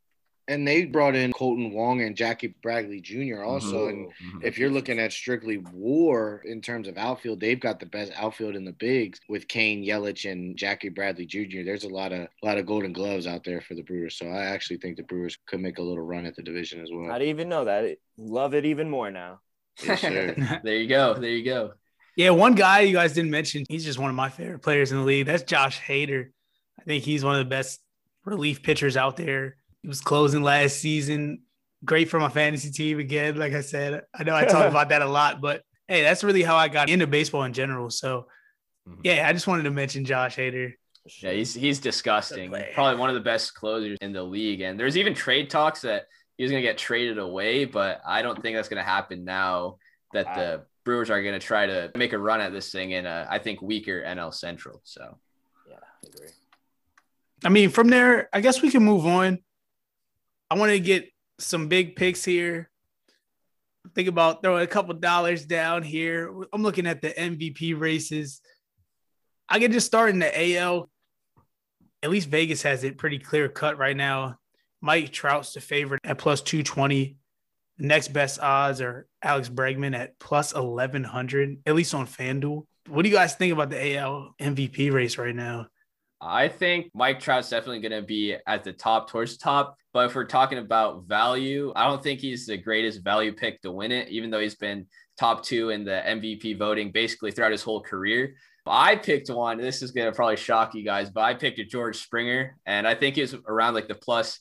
And they brought in Kolten Wong and Jackie Bradley Jr. also. And Mhm. if you're looking at strictly war in terms of outfield, they've got the best outfield in the bigs with Cain, Yelich, and Jackie Bradley Jr. There's a lot of a lot of golden gloves out there for the Brewers. So I actually think the Brewers could make a little run at the division as well. I well. didn't even know that. Love it even more now. Yes, *laughs* sir. *laughs* there you go. There you go. Yeah, one guy you guys didn't mention, he's just one of my favorite players in the league. That's Josh Hader. I think he's one of the best relief pitchers out there. He was closing last season. Great for my fantasy team again. Like I said, I know I talk *laughs* about that a lot, but hey, that's really how I got into baseball in general. So, Mhm. yeah, I just wanted to mention Josh Hader. Yeah, he's he's disgusting. Probably one of the best closers in the league. And there's even trade talks that he was gonna get traded away, but I don't think that's gonna happen now that the Brewers are gonna try to make a run at this thing in a I think weaker NL Central. So Yeah, I agree. I mean, from there, I guess we can move on. I want to get some big picks here. Think about throwing a couple dollars down here. I'm looking at the MVP races. I can just start in the AL. At least Vegas has it pretty clear cut right now. Mike Trout's the favorite at plus 220. The next best odds are Alex Bregman at plus 1100, at least on FanDuel. What do you guys think about the AL MVP race right now? I think Mike Trout's definitely going to be at the top towards the top. But if we're talking about value, I don't think he's the greatest value pick to win it, even though he's been top two in the MVP voting basically throughout his whole career. I picked one. This is going to probably shock you guys, but I picked a George Springer, and I think it's around like the plus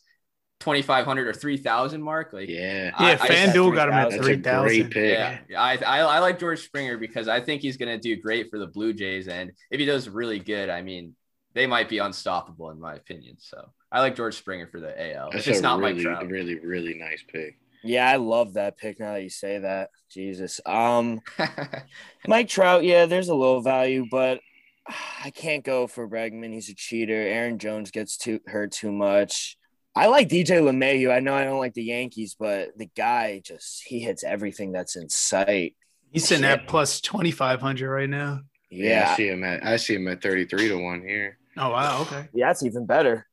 2,500 or 3,000 mark. Like, Yeah. Yeah, I- I just had FanDuel got him at three thousand. yeah, I, I I like George Springer because I think he's going to do great for the Blue Jays, and if he does really good, I mean, they might be unstoppable in my opinion. So I like George Springer for the AL. That's If it's a not really, Mike Trout. really, really nice pick. Yeah, I love that pick now that you say that. Jesus. Um *laughs* Mike Trout, yeah, there's a little value, but I can't go for Bregman. He's a cheater. Aaron Jones gets too hurt too much. I like DJ LeMahieu. I know I don't like the Yankees, but the guy just he hits everything that's in sight. He's sitting at plus twenty five hundred right now. Yeah, I see him at I see him at 33 to 1 here. Oh wow, okay. yeah, that's even better.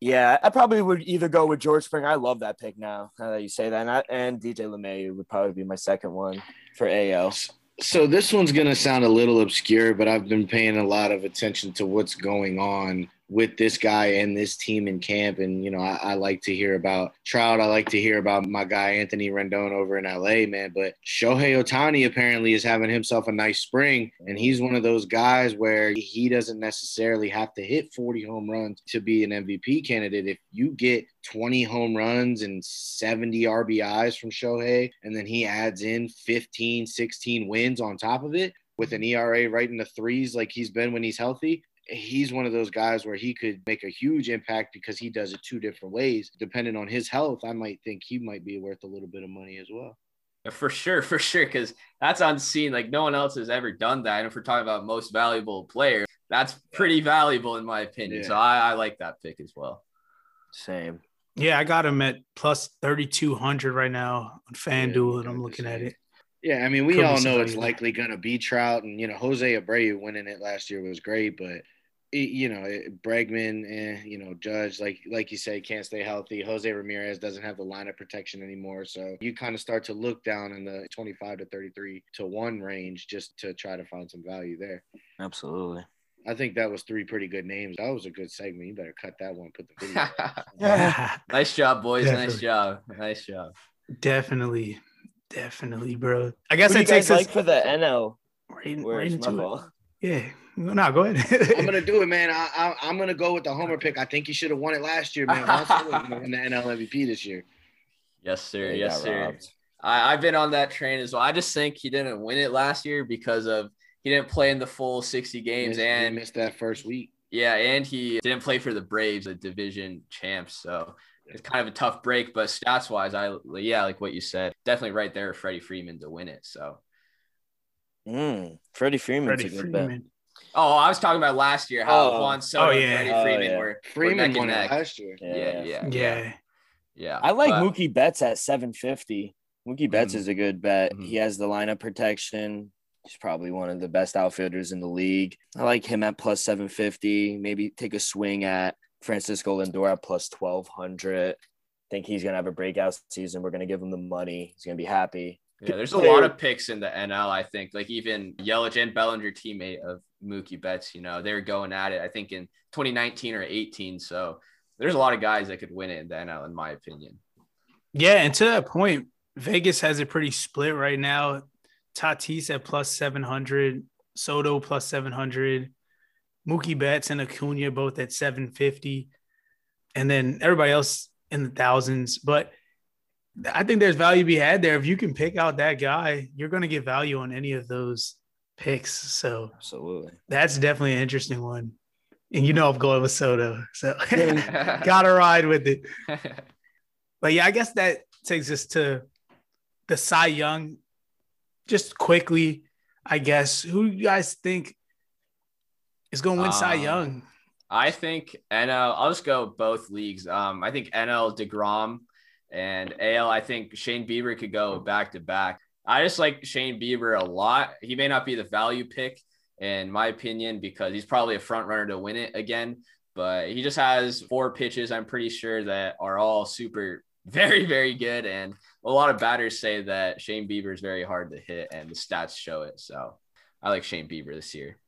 Yeah, I probably would either go with George Springer. I love that pick now. Now that you say that, and, I, and DJ LeMahieu would probably be my second one for AL. So this one's gonna sound a little obscure, but I've been paying a lot of attention to what's going on with this guy and this team in camp. And you know, I, I like to hear about Trout. I like to hear about my guy Anthony Rendon over in LA, man. But Shohei Ohtani apparently is having himself a nice spring, and he's one of those guys where he doesn't necessarily have to hit 40 home runs to be an MVP candidate. If you get 20 home runs and 70 RBIs from Shohei, and then he adds in 15, 16 wins on top of it with an ERA right in the threes like he's been when he's healthy. He's one of those guys where he could make a huge impact because he does it two different ways. Depending on his health, I might think he might be worth a little bit of money as well. For sure, *laughs* for sure, because that's unseen. Like no one else has ever done that. And if we're talking about most valuable player, that's pretty valuable in my opinion. Yeah. So I, I like that pick as well. Same. Yeah, I got him at plus thirty two hundred right now on FanDuel, and I'm looking at it. Yeah, I mean, we Could all know it's likely going to be Trout, and you know, Jose Abreu winning it last year was great, but it- you know, it- Bregman, eh, you know, Judge, like like you say, can't stay healthy. Jose Ramirez doesn't have the lineup protection anymore, so you kind of start to look down in the twenty-five to thirty-three to one range just to try to find some value there. Absolutely. I think that was three pretty good names. That was a good segment. You better cut that one. Put the video. *laughs* *laughs* *laughs* nice job, boys. Nice job. Nice job. definitely, definitely, bro. I guess Who do you takes guys us like for the NL? right, right into it. Fault? Yeah, no, go ahead. *laughs* I'm gonna do it, man. I, I, I'm gonna go with the homer pick. I think he should have won it last year, man. Juan Soto gonna *laughs* win the NL MVP this year. Yes, sir. They yes, sir. robbed. I, I've been on that train as well. I just think he didn't win it last year because of he didn't play in the full 60 games Missed- he and missed that first week. yeah, and he didn't play for the Braves, the division champs. So it's kind of a tough break, but stats wise, I yeah, like what you said, definitely right there, with Freddie Freeman to win it. So Mm, Freddie Freeman's Freddie a good bet. Freeman. oh, I was talking about last year how Oh. Juan Soto Oh, and yeah. Freddie Oh, Freeman yeah. were, were Freeman neck and won it neck. last year. Yeah, yeah, yeah, Yeah, yeah. I like But- Mookie Betts at 750. Mookie Betts Mhm. is a good bet. Mhm. He has the lineup protection. He's probably one of the best outfielders in the league. I like him at plus 750. Maybe take a swing at Francisco Lindor at plus 1200. Think he's going to have a breakout season. We're going to give him the money. He's going to be happy. Yeah, there's a lot of picks in the NL. I think like even Yelich and Bellinger, teammate of Mookie Betts, you know, they're going at it. I think in 2019 or 18. So there's a lot of guys that could win it in the NL, in my opinion. yeah. And to that point, Vegas has it pretty split right now. Tatis at plus seven hundred, Soto plus seven hundred, Mookie Betts and Acuna both at seven fifty, and then everybody else in the thousands. But I think there's value to be had there. If you can pick out that guy, you're going to get value on any of those picks. So Absolutely. that's definitely an interesting one. And you know I'm going with Soto, so *laughs* gotta ride with it. *laughs* But yeah, I guess that takes us to the Cy Young. Just quickly, I guess, who you guys think is going to win Cy Um, Young? I think NL. I'll just go both leagues. Um, I think NL Degrom and AL. I think Shane Bieber could go back to back. I just like Shane Bieber a lot. He may not be the value pick in my opinion because he's probably a front runner to win it again. But he just has four pitches. I'm pretty sure that are all super, *laughs* very, very good. And a lot of batters say that Shane Bieber is very hard to hit, and the stats show it. So I like Shane Bieber this year.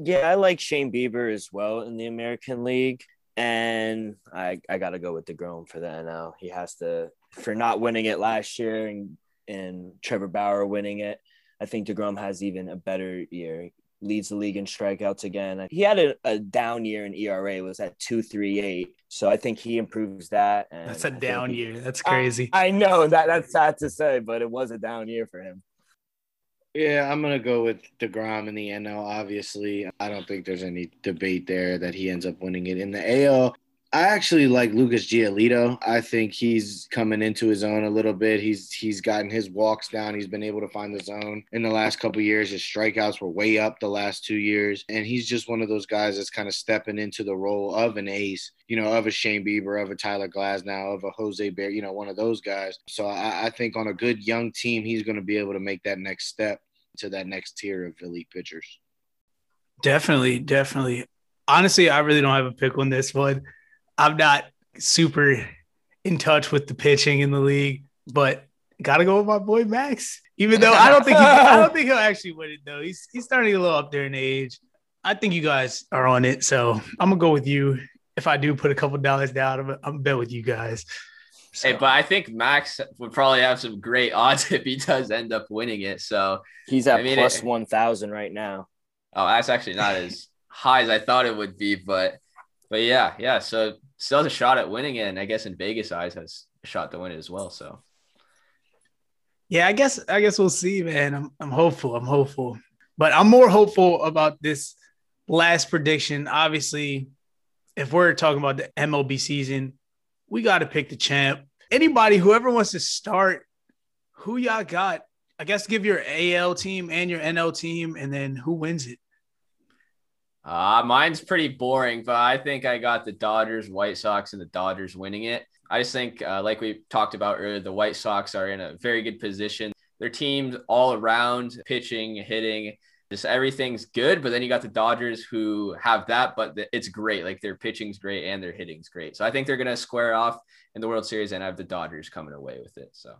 Yeah, I like Shane Bieber as well in the American League. And I, I got to go with DeGrom for the NL. He has to, for not winning it last year and, and Trevor Bauer winning it. I think DeGrom has even a better year. Leads the league in strikeouts again. He had a, a down year in ERA, was at 238. So I think he improves that. And That's a I down he- year. That's crazy. I know that that's sad to say, but it was a down year for him. Yeah, I'm gonna go with Degrom in the NL. Obviously, I don't think there's any debate there that he ends up winning it in the AL. I actually like Lucas Giolito. I think he's coming into his own a little bit. He's he's gotten his walks down. He's been able to find the zone in the last couple years. His strikeouts were way up the last two years, and he's just one of those guys that's kind of stepping into the role of an ace. You know, of a Shane Bieber, of a Tyler Glasnow, of a Jose Bear. You know, one of those guys. So I, I think on a good young team, he's going to be able to make that next step to that next tier of elite pitchers. Definitely, definitely. Honestly, I really don't have a pick on this one. I'm not super in touch with the pitching in the league, but gotta go with my boy Max. Even though I don't think he, I don't think he'll actually win it though. He's he's starting a little up there in age. I think you guys are on it, so I'm gonna go with you. If I do put a couple dollars down, I'm, I'm bet with you guys. So. Hey, but I think Max would probably have some great odds *laughs* if he does end up winning it. So he's at I mean, plus one thousand right now. Oh, that's actually not as *laughs* high as I thought it would be, but but yeah, yeah. So still has a shot at winning it, and I guess in Vegas eyes has a shot to win it as well. So yeah, I guess I guess we'll see, man. I'm I'm hopeful. I'm hopeful, but I'm more hopeful about this last prediction. Obviously, if we're talking about the MLB season, we got to pick the champ. Anybody, whoever wants to start, who y'all got? I guess give your AL team and your NL team, and then who wins it. Uh, mine's pretty boring, but I think I got the Dodgers, White Sox, and the Dodgers winning it. I just think, uh, like we talked about earlier, the White Sox are in a very good position. Their teams all around, pitching, hitting, just everything's good. But then you got the Dodgers who have that, but it's great. Like their pitching's great and their hitting's great. So I think they're going to square off in the World Series and I have the Dodgers coming away with it. So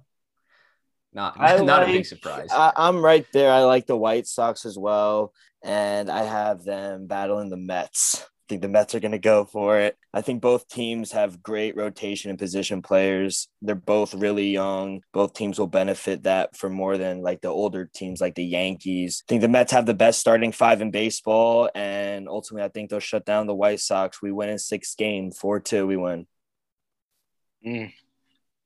not, *laughs* not like, a big surprise. I, I'm right there. I like the White Sox as well. And I have them battling the Mets think the Mets are going to go for it. I think both teams have great rotation and position players. They're both really young. Both teams will benefit that for more than like the older teams like the Yankees. I think the Mets have the best starting five in baseball. And ultimately, I think they'll shut down the White Sox. We win in six games, 4 2, we win. Mm.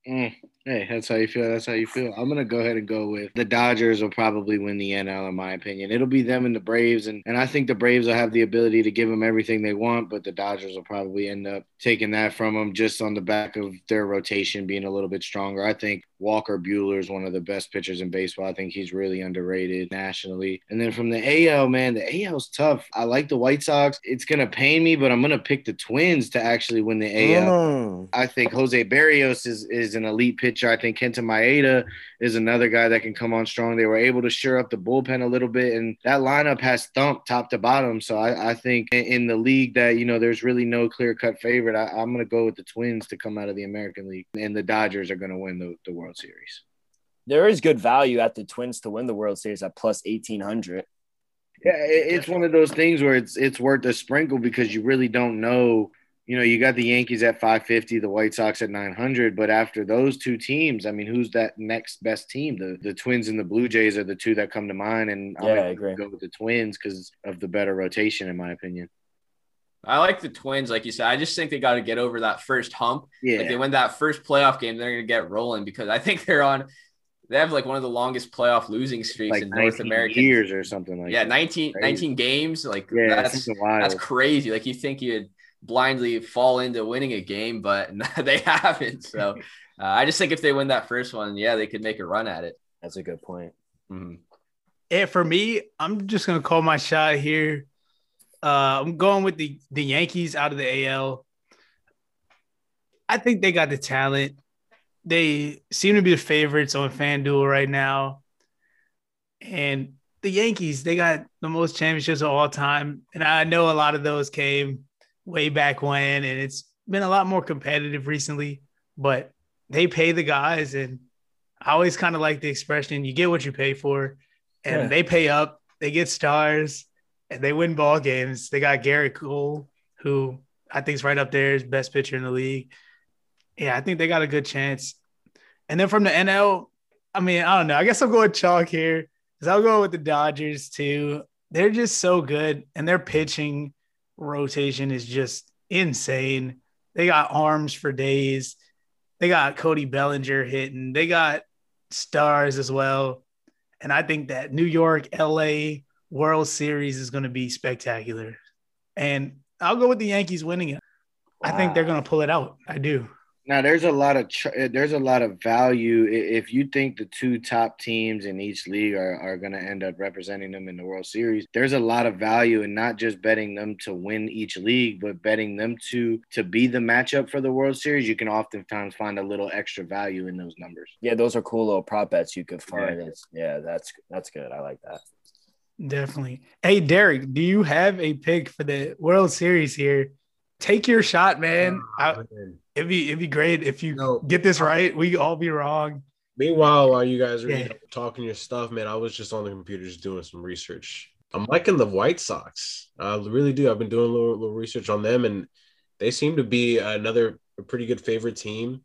Mm. Hey, that's how you feel. That's how you feel. I'm gonna go ahead and go with the Dodgers will probably win the NL in my opinion. It'll be them and the Braves, and and I think the Braves will have the ability to give them everything they want, but the Dodgers will probably end up taking that from them just on the back of their rotation being a little bit stronger. I think Walker Buehler is one of the best pitchers in baseball. I think he's really underrated nationally. And then from the AL, man, the AL's tough. I like the White Sox. It's gonna pain me, but I'm gonna pick the Twins to actually win the AL. Oh. Mm. I think Jose Berrios is is an elite pitcher pitcher. I think Kenta Maeda is another guy that can come on strong. They were able to shore up the bullpen a little bit, and that lineup has thumped top to bottom. So I, I think in the league that you know there's really no clear cut favorite. I, am going to go with the Twins to come out of the American League, and the Dodgers are going to win the, the World Series. There is good value at the Twins to win the World Series at plus eighteen hundred. Yeah, it's one of those things where it's it's worth a sprinkle because you really don't know you know, you got the Yankees at 550, the White Sox at 900. But after those two teams, I mean, who's that next best team? The the Twins and the Blue Jays are the two that come to mind. And I'm yeah, going to go with the Twins because of the better rotation, in my opinion. I like the Twins, like you said. I just think they got to get over that first hump. Yeah. Like they win that first playoff game, they're going to get rolling because I think they're on. They have like one of the longest playoff losing streaks like in North America. Years or something like yeah, that. 19, 19 games. Like yeah, that's that's crazy. Like you think you'd blindly fall into winning a game, but *laughs* they haven't. So *laughs* uh, I just think if they win that first one, yeah, they could make a run at it. That's a good point. Mm-hmm. And for me, I'm just gonna call my shot here. Uh, I'm going with the the Yankees out of the AL. I think they got the talent. They seem to be the favorites on FanDuel right now. And the Yankees, they got the most championships of all time. And I know a lot of those came way back when, and it's been a lot more competitive recently. But they pay the guys, and I always kind of like the expression: "You get what you pay for," and yeah. they pay up. They get stars, and they win ball games. They got Gerrit Cole, who I think is right up there as best pitcher in the league. Yeah, I think they got a good chance. And then from the NL, I mean, I don't know. I guess I'm going chalk here because I'll go with the Dodgers too. They're just so good, and their pitching rotation is just insane. They got arms for days. They got Cody Bellinger hitting. They got stars as well. And I think that New York, LA World Series is going to be spectacular. And I'll go with the Yankees winning it. I think they're gonna pull it out. I do. Now there's a lot of tr- uh, there's a lot of value if you think the two top teams in each league are, are going to end up representing them in the World Series. There's a lot of value in not just betting them to win each league, but betting them to to be the matchup for the World Series. You can oftentimes find a little extra value in those numbers. Yeah, those are cool little prop bets you could find. It's, yeah, that's that's good. I like that. Definitely. Hey, Derek, do you have a pick for the World Series here? Take your shot, man. Oh, I, Oh, man. it'd be it'd be great if you No. get this right. We all be wrong. Meanwhile, while you guys are you Yeah. know, talking your stuff, man, I was just on the computer just doing some research. I'm liking the White Sox. I really do. I've been doing a little, little research on them, and they seem to be another pretty good favorite team.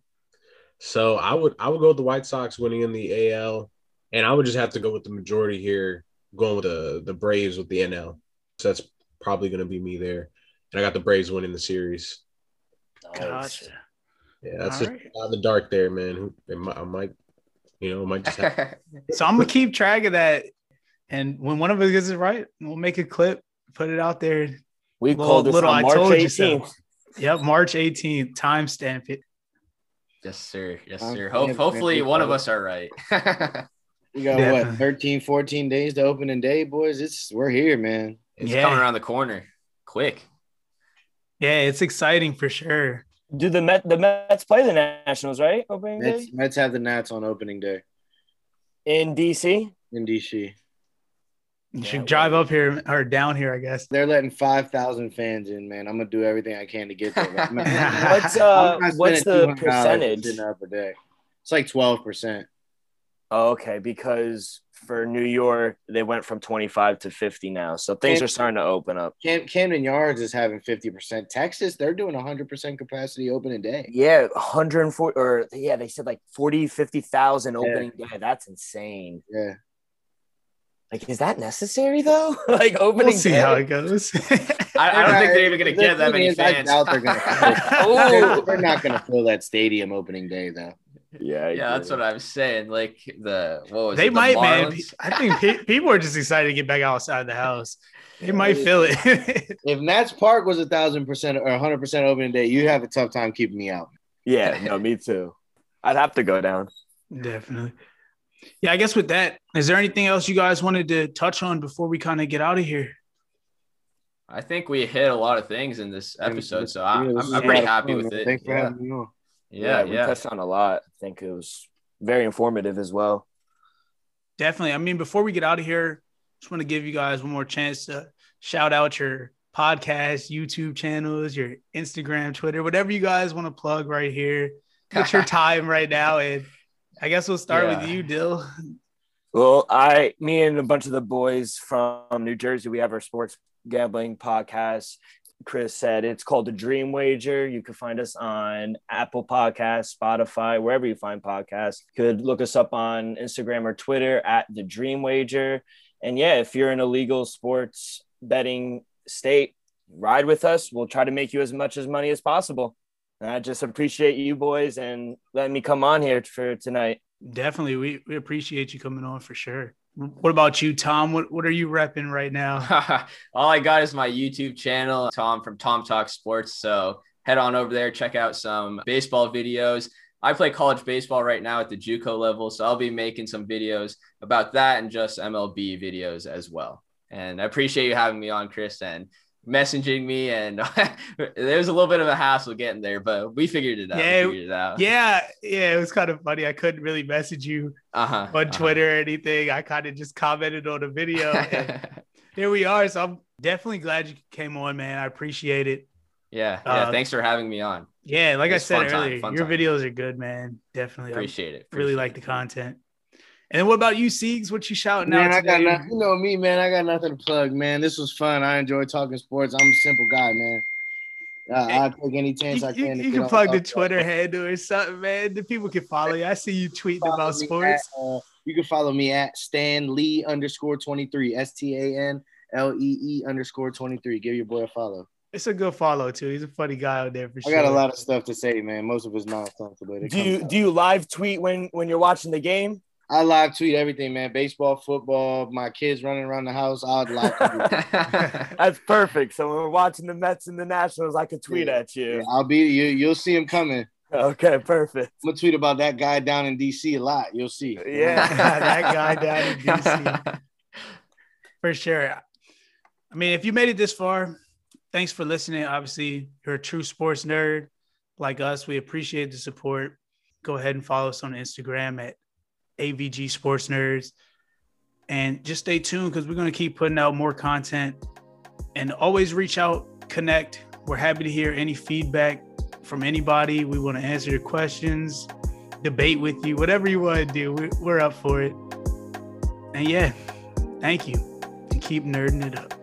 So I would I would go with the White Sox winning in the AL, and I would just have to go with the majority here, going with the the Braves with the NL. So that's probably going to be me there, and I got the Braves winning the series. Oh, gotcha. Yeah, that's just right. out in the dark there, man. Who I might, I might, you know, it might just happen. *laughs* So I'm gonna keep track of that, and when one of us gets it right, we'll make a clip, put it out there. We Little- called this little on I March told you so. 18th. Yep, March 18th, timestamp it. yes, sir. Yes, sir. Hope, hopefully, one of us are right. *laughs* We got Definitely. what 13, 14 days to opening day, boys. It's we're here, man. it's Yeah. coming around the corner, quick. Yeah, it's exciting for sure. Do the Met the Mets play the Nationals right opening Mets, day Mets have the Nats on opening day in DC? in DC. You should well- drive up here or down here, I guess. They're letting five thousand fans in, man. I'm gonna do everything I can to get there. *laughs* What's uh what's the percentage? sitting up a day. It's like twelve percent. Oh, okay, because for New York they went from 25 to 50 now, so things Okay. are starting to open up. Cam- Camden Yards is having fifty percent. Texas, they're doing hundred percent capacity opening day. Yeah, 140 or yeah, they said like 40, 50,000 opening day. That's insane. Yeah, Like, is that necessary though? *laughs* like opening day. We'll see day? how it goes. *laughs* I, I don't think they're even going to get that many is, I fans. doubt they're gonna- *laughs* Oh. they're, they're not going to fill that stadium opening day though. Yeah, yeah, that's what I'm saying. Like the what was they it, the might, man. I think pe- *laughs* people are just excited to get back outside the house. They might feel it. *laughs* If Nats Park was a thousand percent or hundred percent opening day, you'd have a tough time keeping me out. Yeah, no, me too. I'd have to go down. Definitely. Yeah, I guess with that, is there anything else you guys wanted to touch on before we kind of get out of here? I think we hit a lot of things in this episode, so I, Yeah, I'm, I'm pretty happy with it. Thanks for yeah. having me on. Yeah, we yeah. touched on a lot. I think it was very informative as well. Definitely. I mean, before we get out of here, just want to give you guys one more chance to shout out your podcast, YouTube channels, your Instagram, Twitter, whatever you guys want to plug right here. It's your *laughs* time right now. And I guess we'll start with you, Dill. Well, I, me and a bunch of the boys from New Jersey, we have our sports gambling podcast. Chris said it's called the Dream Wager. You can find us on Apple Podcasts, Spotify, wherever you find podcasts. You could look us up on Instagram or Twitter at the Dream Wager. And yeah, if you're in a legal sports betting state, ride with us. We'll try to make you as much as money as possible. And I just appreciate you boys and letting me come on here for tonight. Definitely. We, we appreciate you coming on for sure. What about you, Tom? What, what are you repping right now? *laughs* All I got is my YouTube channel, Tom from Tom Talk Sports. So head on over there, check out some baseball videos. I play college baseball right now at the JUCO level, so I'll be making some videos about that and just MLB videos as well. And I appreciate you having me on, Chris, and messaging me. And *laughs* there was a little bit of a hassle getting there, but we figured it out. Yeah, it out. yeah, yeah, it was kind of funny. I couldn't really message you Uh-huh. on Twitter or anything. I kind of just commented on the video. *laughs* here we are. So I'm definitely glad you came on, man. I appreciate it. yeah. Yeah. Uh, Thanks for having me on. Yeah, like I said fun time, earlier, your time. videos are good, man. Definitely. Appreciate it. really Appreciate like the content. And what about you, Siegs? What you shouting Man, out I got today? nothing. You know me, man. I got nothing to plug, man. This was fun. I enjoy talking sports. I'm a simple guy, man. Uh, I'll take any chance You, I can. to you can plug the Twitter handle or something, man. The people can follow you. I see you tweeting Follow about sports. at, uh, you can follow me at Stan Lee underscore 23. S T A N L E E underscore 23. Give your boy a follow. It's a good follow too. He's a funny guy out there for I sure. I got a lot of stuff to say, man. Most of it's nonsense, but Do you comes do you live tweet when when you're watching the game? I live tweet everything, man. Baseball, football, my kids running around the house. I'd live. *laughs* *laughs* That's perfect. So when we're watching the Mets and the Nationals, I can tweet Yeah. at you. I'll be you. You'll see him coming. Okay, perfect. I'm gonna tweet about that guy down in DC a lot. You'll see. Yeah. *laughs* that guy down in DC. For sure. I mean, if you made it this far, thanks for listening. Obviously, you're a true sports nerd like us. We appreciate the support. Go ahead and follow us on Instagram at AVG Sports Nerds. And just stay tuned because we're going to keep putting out more content. And always reach out, connect. We're happy to hear any feedback from anybody. We want to answer your questions, debate with you, whatever you want to do. we- We're up for it. And yeah, thank you. And keep nerding it up.